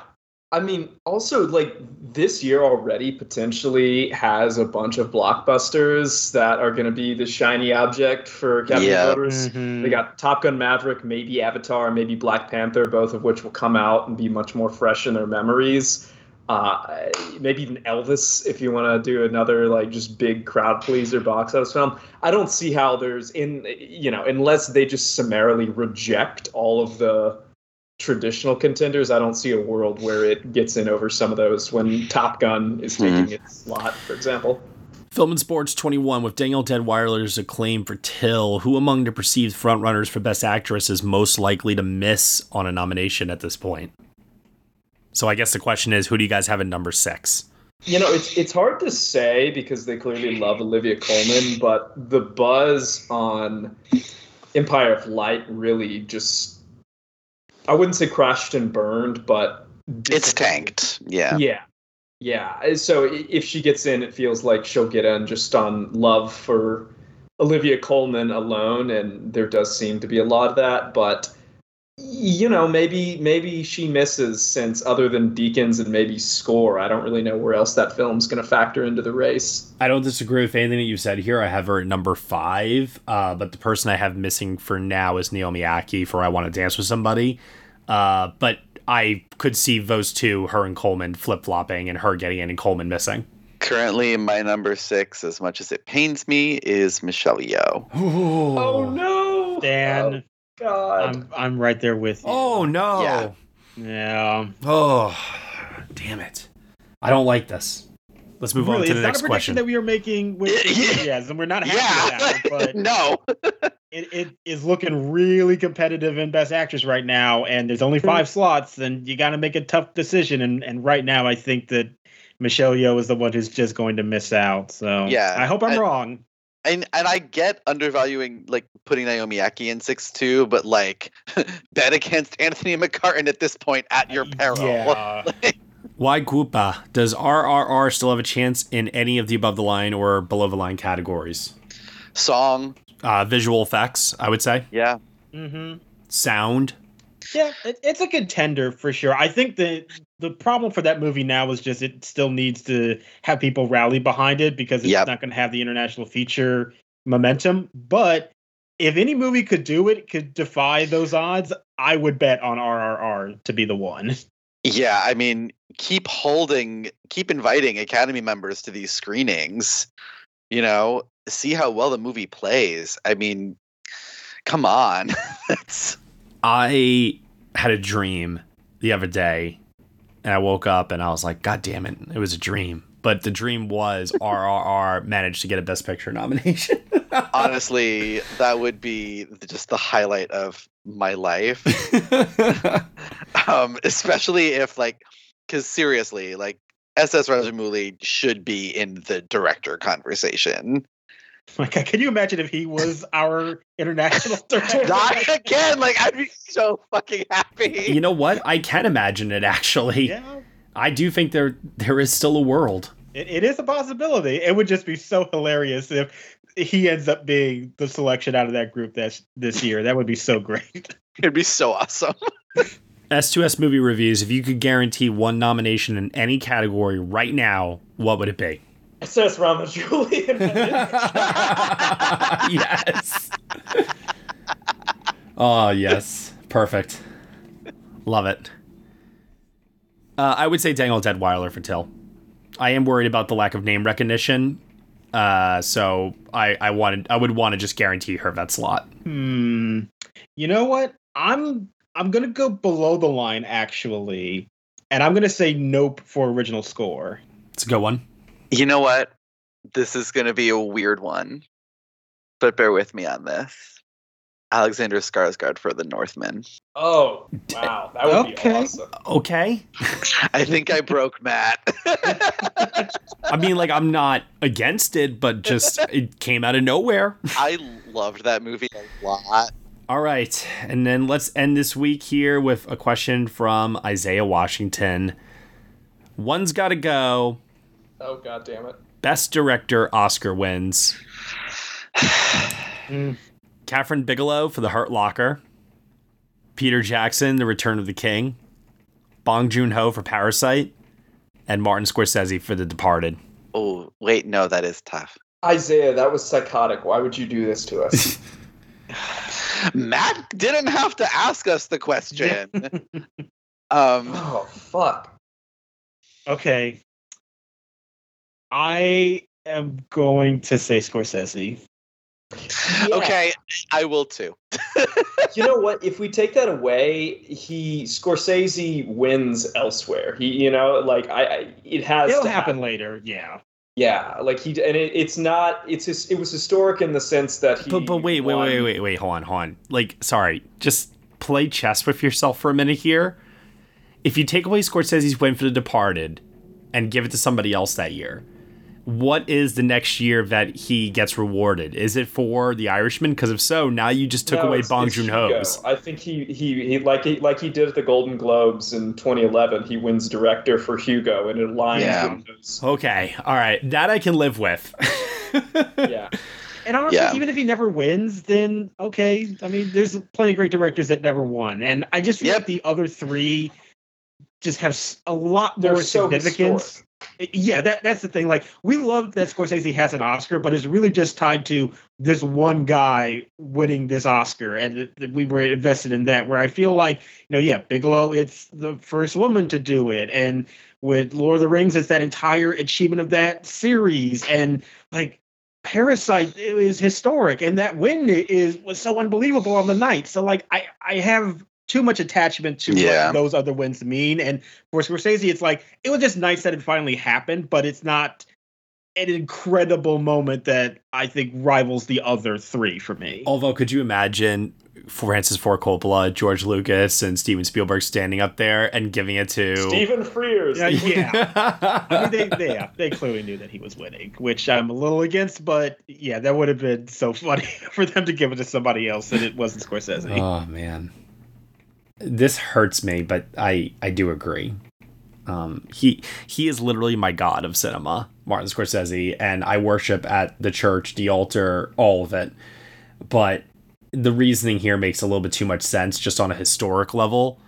I mean, also, like, this year already potentially has a bunch of blockbusters that are going to be the shiny object for Academy Yeah. voters. Mhm. They got Top Gun Maverick, maybe Avatar, maybe Black Panther, both of which will come out and be much more fresh in their memories. Uh, maybe even Elvis, if you want to do another like just big crowd pleaser box office film. I don't see how there's in you know unless they just summarily reject all of the traditional contenders. I don't see a world where it gets in over some of those when Top Gun is taking its slot, for example. Film and Sports 21 with Danielle Deadwyler's acclaim for Till. Who among the perceived frontrunners for Best Actress is most likely to miss on a nomination at this point? So I guess the question is, who do you guys have in number six? You know, it's it's hard to say because they clearly love Olivia Colman, but the buzz on Empire of Light really just I wouldn't say crashed and burned, but It's tanked. Yeah. yeah. Yeah. So if she gets in, it feels like she'll get in just on love for Olivia Colman alone, and there does seem to be a lot of that, but you know, maybe maybe she misses since other than Deakins and maybe Score, I don't really know where else that film's going to factor into the race. I don't disagree with anything that you said here. I have her at number five, uh, but the person I have missing for now is Naomi Ackie for I Want to Dance with Somebody. Uh, but I could see those two, her and Colman, flip flopping and her getting in and Colman missing. Currently, my number six, as much as it pains me, is Michelle Yeoh. Oh no, Dan, God, I'm I'm right there with you. Oh no. Yeah. Yeah. Oh, damn it. I don't like this. Let's move on to the next it's next not a prediction question. that we are making with yes, and we're not happy Yeah. about it, but no. it, it is looking really competitive in Best Actress right now, and there's only five slots, and you got to make a tough decision. And and right now, I think that Michelle Yeoh is the one who's just going to miss out. So Yeah, I hope I'm I- wrong. And and I get undervaluing like putting Naomi Ackie in six two, but like bet against Anthony McCarten at this point at your peril. Yeah. Why Koopa? Does RRR still have a chance in any of the above the line or below the line categories? Song. Uh, visual effects, I would say. Yeah. Mm-hmm. Sound. Yeah, it, it's a contender for sure. I think the the problem for that movie now is just it still needs to have people rally behind it because it's Yep. not going to have the international feature momentum. But if any movie could do it, could defy those odds, I would bet on RRR to be the one. Yeah, I mean, keep holding, keep inviting Academy members to these screenings. You know, see how well the movie plays. I mean, come on. I had a dream the other day and I woke up and I was like, God damn it, it was a dream. But the dream was RRR managed to get a Best Picture nomination. honestly, that would be just the highlight of my life. um, especially if like, because seriously, like SS Rajamouli should be in the director conversation. Like, can you imagine if he was our international director? Not again. Like, I'd be so fucking happy. you know what? I can imagine it actually. Yeah. I do think there there is still a world. It, it is a possibility. It would just be so hilarious if he ends up being the selection out of that group this this year. That would be so great. It'd be so awesome. S2S movie reviews, if you could guarantee one nomination in any category right now, what would it be? Says Rama Julian. yes. oh, yes. Perfect. Love it. Uh, I would say Danielle Deadwyler for Till. I am worried about the lack of name recognition. Uh, so I, I wanted I would want to just guarantee her that slot. Hmm. You know what? I'm I'm gonna go below the line actually. and I'm gonna say Nope for original score. It's a good one. You know what? This is going to be a weird one, but bear with me on this. Alexander Skarsgård for The Northman. Oh, wow. That would Okay. be awesome. Okay. I think I broke Matt. I mean, like, I'm not against it, but just it came out of nowhere. I loved that movie a lot. All right. And then let's end this week here with a question from Isaiah Washington. One's got to go. Oh, god damn it. Best director Oscar wins. Kathryn Bigelow for The Hurt Locker. Peter Jackson, The Return of the King. Bong Joon Ho for Parasite. And Martin Scorsese for The Departed. Oh, wait, no, that is tough. Isaiah, that was psychotic. Why would you do this to us? Matt didn't have to ask us the question. um, oh, fuck. Okay. I am going to say Scorsese. Okay, I will too. you know what? If we take that away, he Scorsese wins elsewhere. He, you know, like I, I it has It'll to happen later. Yeah. Yeah, like he and it, it's not. It's his, it was historic in the sense that he. But, but wait, wait, wait, wait, wait, hold on, hold on. Like, sorry, just play chess with yourself for a minute here. If you take away Scorsese's win for The Departed and give it to somebody else that year, what is the next year that he gets rewarded? Is it for The Irishman? Because if so, now you just took No, away Bong Joon Hugo. Ho's. I think he, he he like he like he did at the Golden Globes in 2011. He wins director for Hugo, and it aligns Yeah. with. Okay, all right, that I can live with. Yeah, And honestly, Yeah. even if he never wins, then okay. I mean, there's plenty of great directors that never won, and I just feel Yep. like the other three just have a lot They're more so significance. Yeah, that that's the thing. Like, we love that Scorsese has an Oscar, but it's really just tied to this one guy winning this Oscar, and th- th- we were invested in that. Where I feel like, you know, yeah, Bigelow, it's the first woman to do it, and with Lord of the Rings, it's that entire achievement of that series, and like Parasite is historic, and that win is was so unbelievable on the night. So like I I have too much attachment to Yeah. what those other wins mean, and for Scorsese, it's like it was just nice that it finally happened, but it's not an incredible moment that I think rivals the other three for me. Although, could you imagine Francis Ford Coppola, George Lucas, and Steven Spielberg standing up there and giving it to Stephen Frears. Yeah, yeah. I mean, they, they, yeah, they clearly knew that he was winning, which I'm a little against, but yeah, that would have been so funny for them to give it to somebody else and it wasn't Scorsese. Oh man, this hurts me, but I I do agree. Um, he he is literally my god of cinema, Martin Scorsese, and I worship at the church, the altar, all of it. But the reasoning here makes a little bit too much sense, just on a historic level,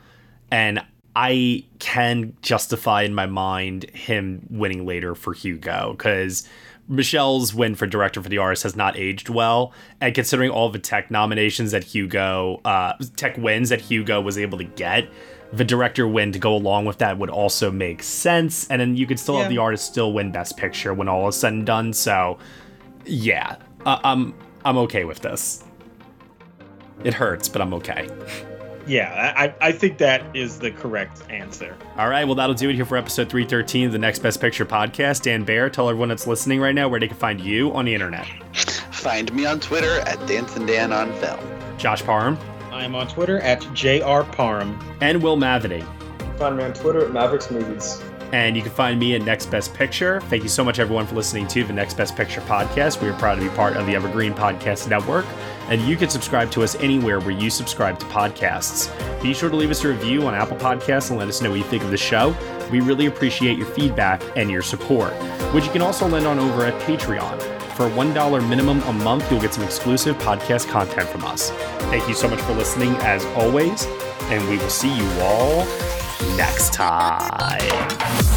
and I can justify in my mind him winning later for Hugo because Michelle's win for director for the artist has not aged well, and considering all the tech nominations that Hugo, uh, tech wins that Hugo was able to get, the director win to go along with that would also make sense, and then you could still have the artist still win Best Picture when all is said and done. So, yeah, uh, I'm I'm okay with this. It hurts, but I'm okay. Yeah, I, I think that is the correct answer. All right, well, that'll do it here for episode 313 of the Next Best Picture podcast. Dan Bayer, tell everyone that's listening right now where they can find you on the internet. Find me on Twitter at Dancing Dan on Film. Josh Parham I am on Twitter at JR Parham. and Will Mavity. Find me on Twitter at Mavericks Movies. And you can find me at Next Best Picture. Thank you so much, everyone, for listening to the Next Best Picture podcast. We are proud to be part of the Evergreen Podcast Network. And you can subscribe to us anywhere where you subscribe to podcasts. Be sure to leave us a review on Apple Podcasts and let us know what you think of the show. We really appreciate your feedback and your support, which you can also lend on over at Patreon. For $1 minimum a month, you'll get some exclusive podcast content from us. Thank you so much for listening, as always, and we will see you all next time.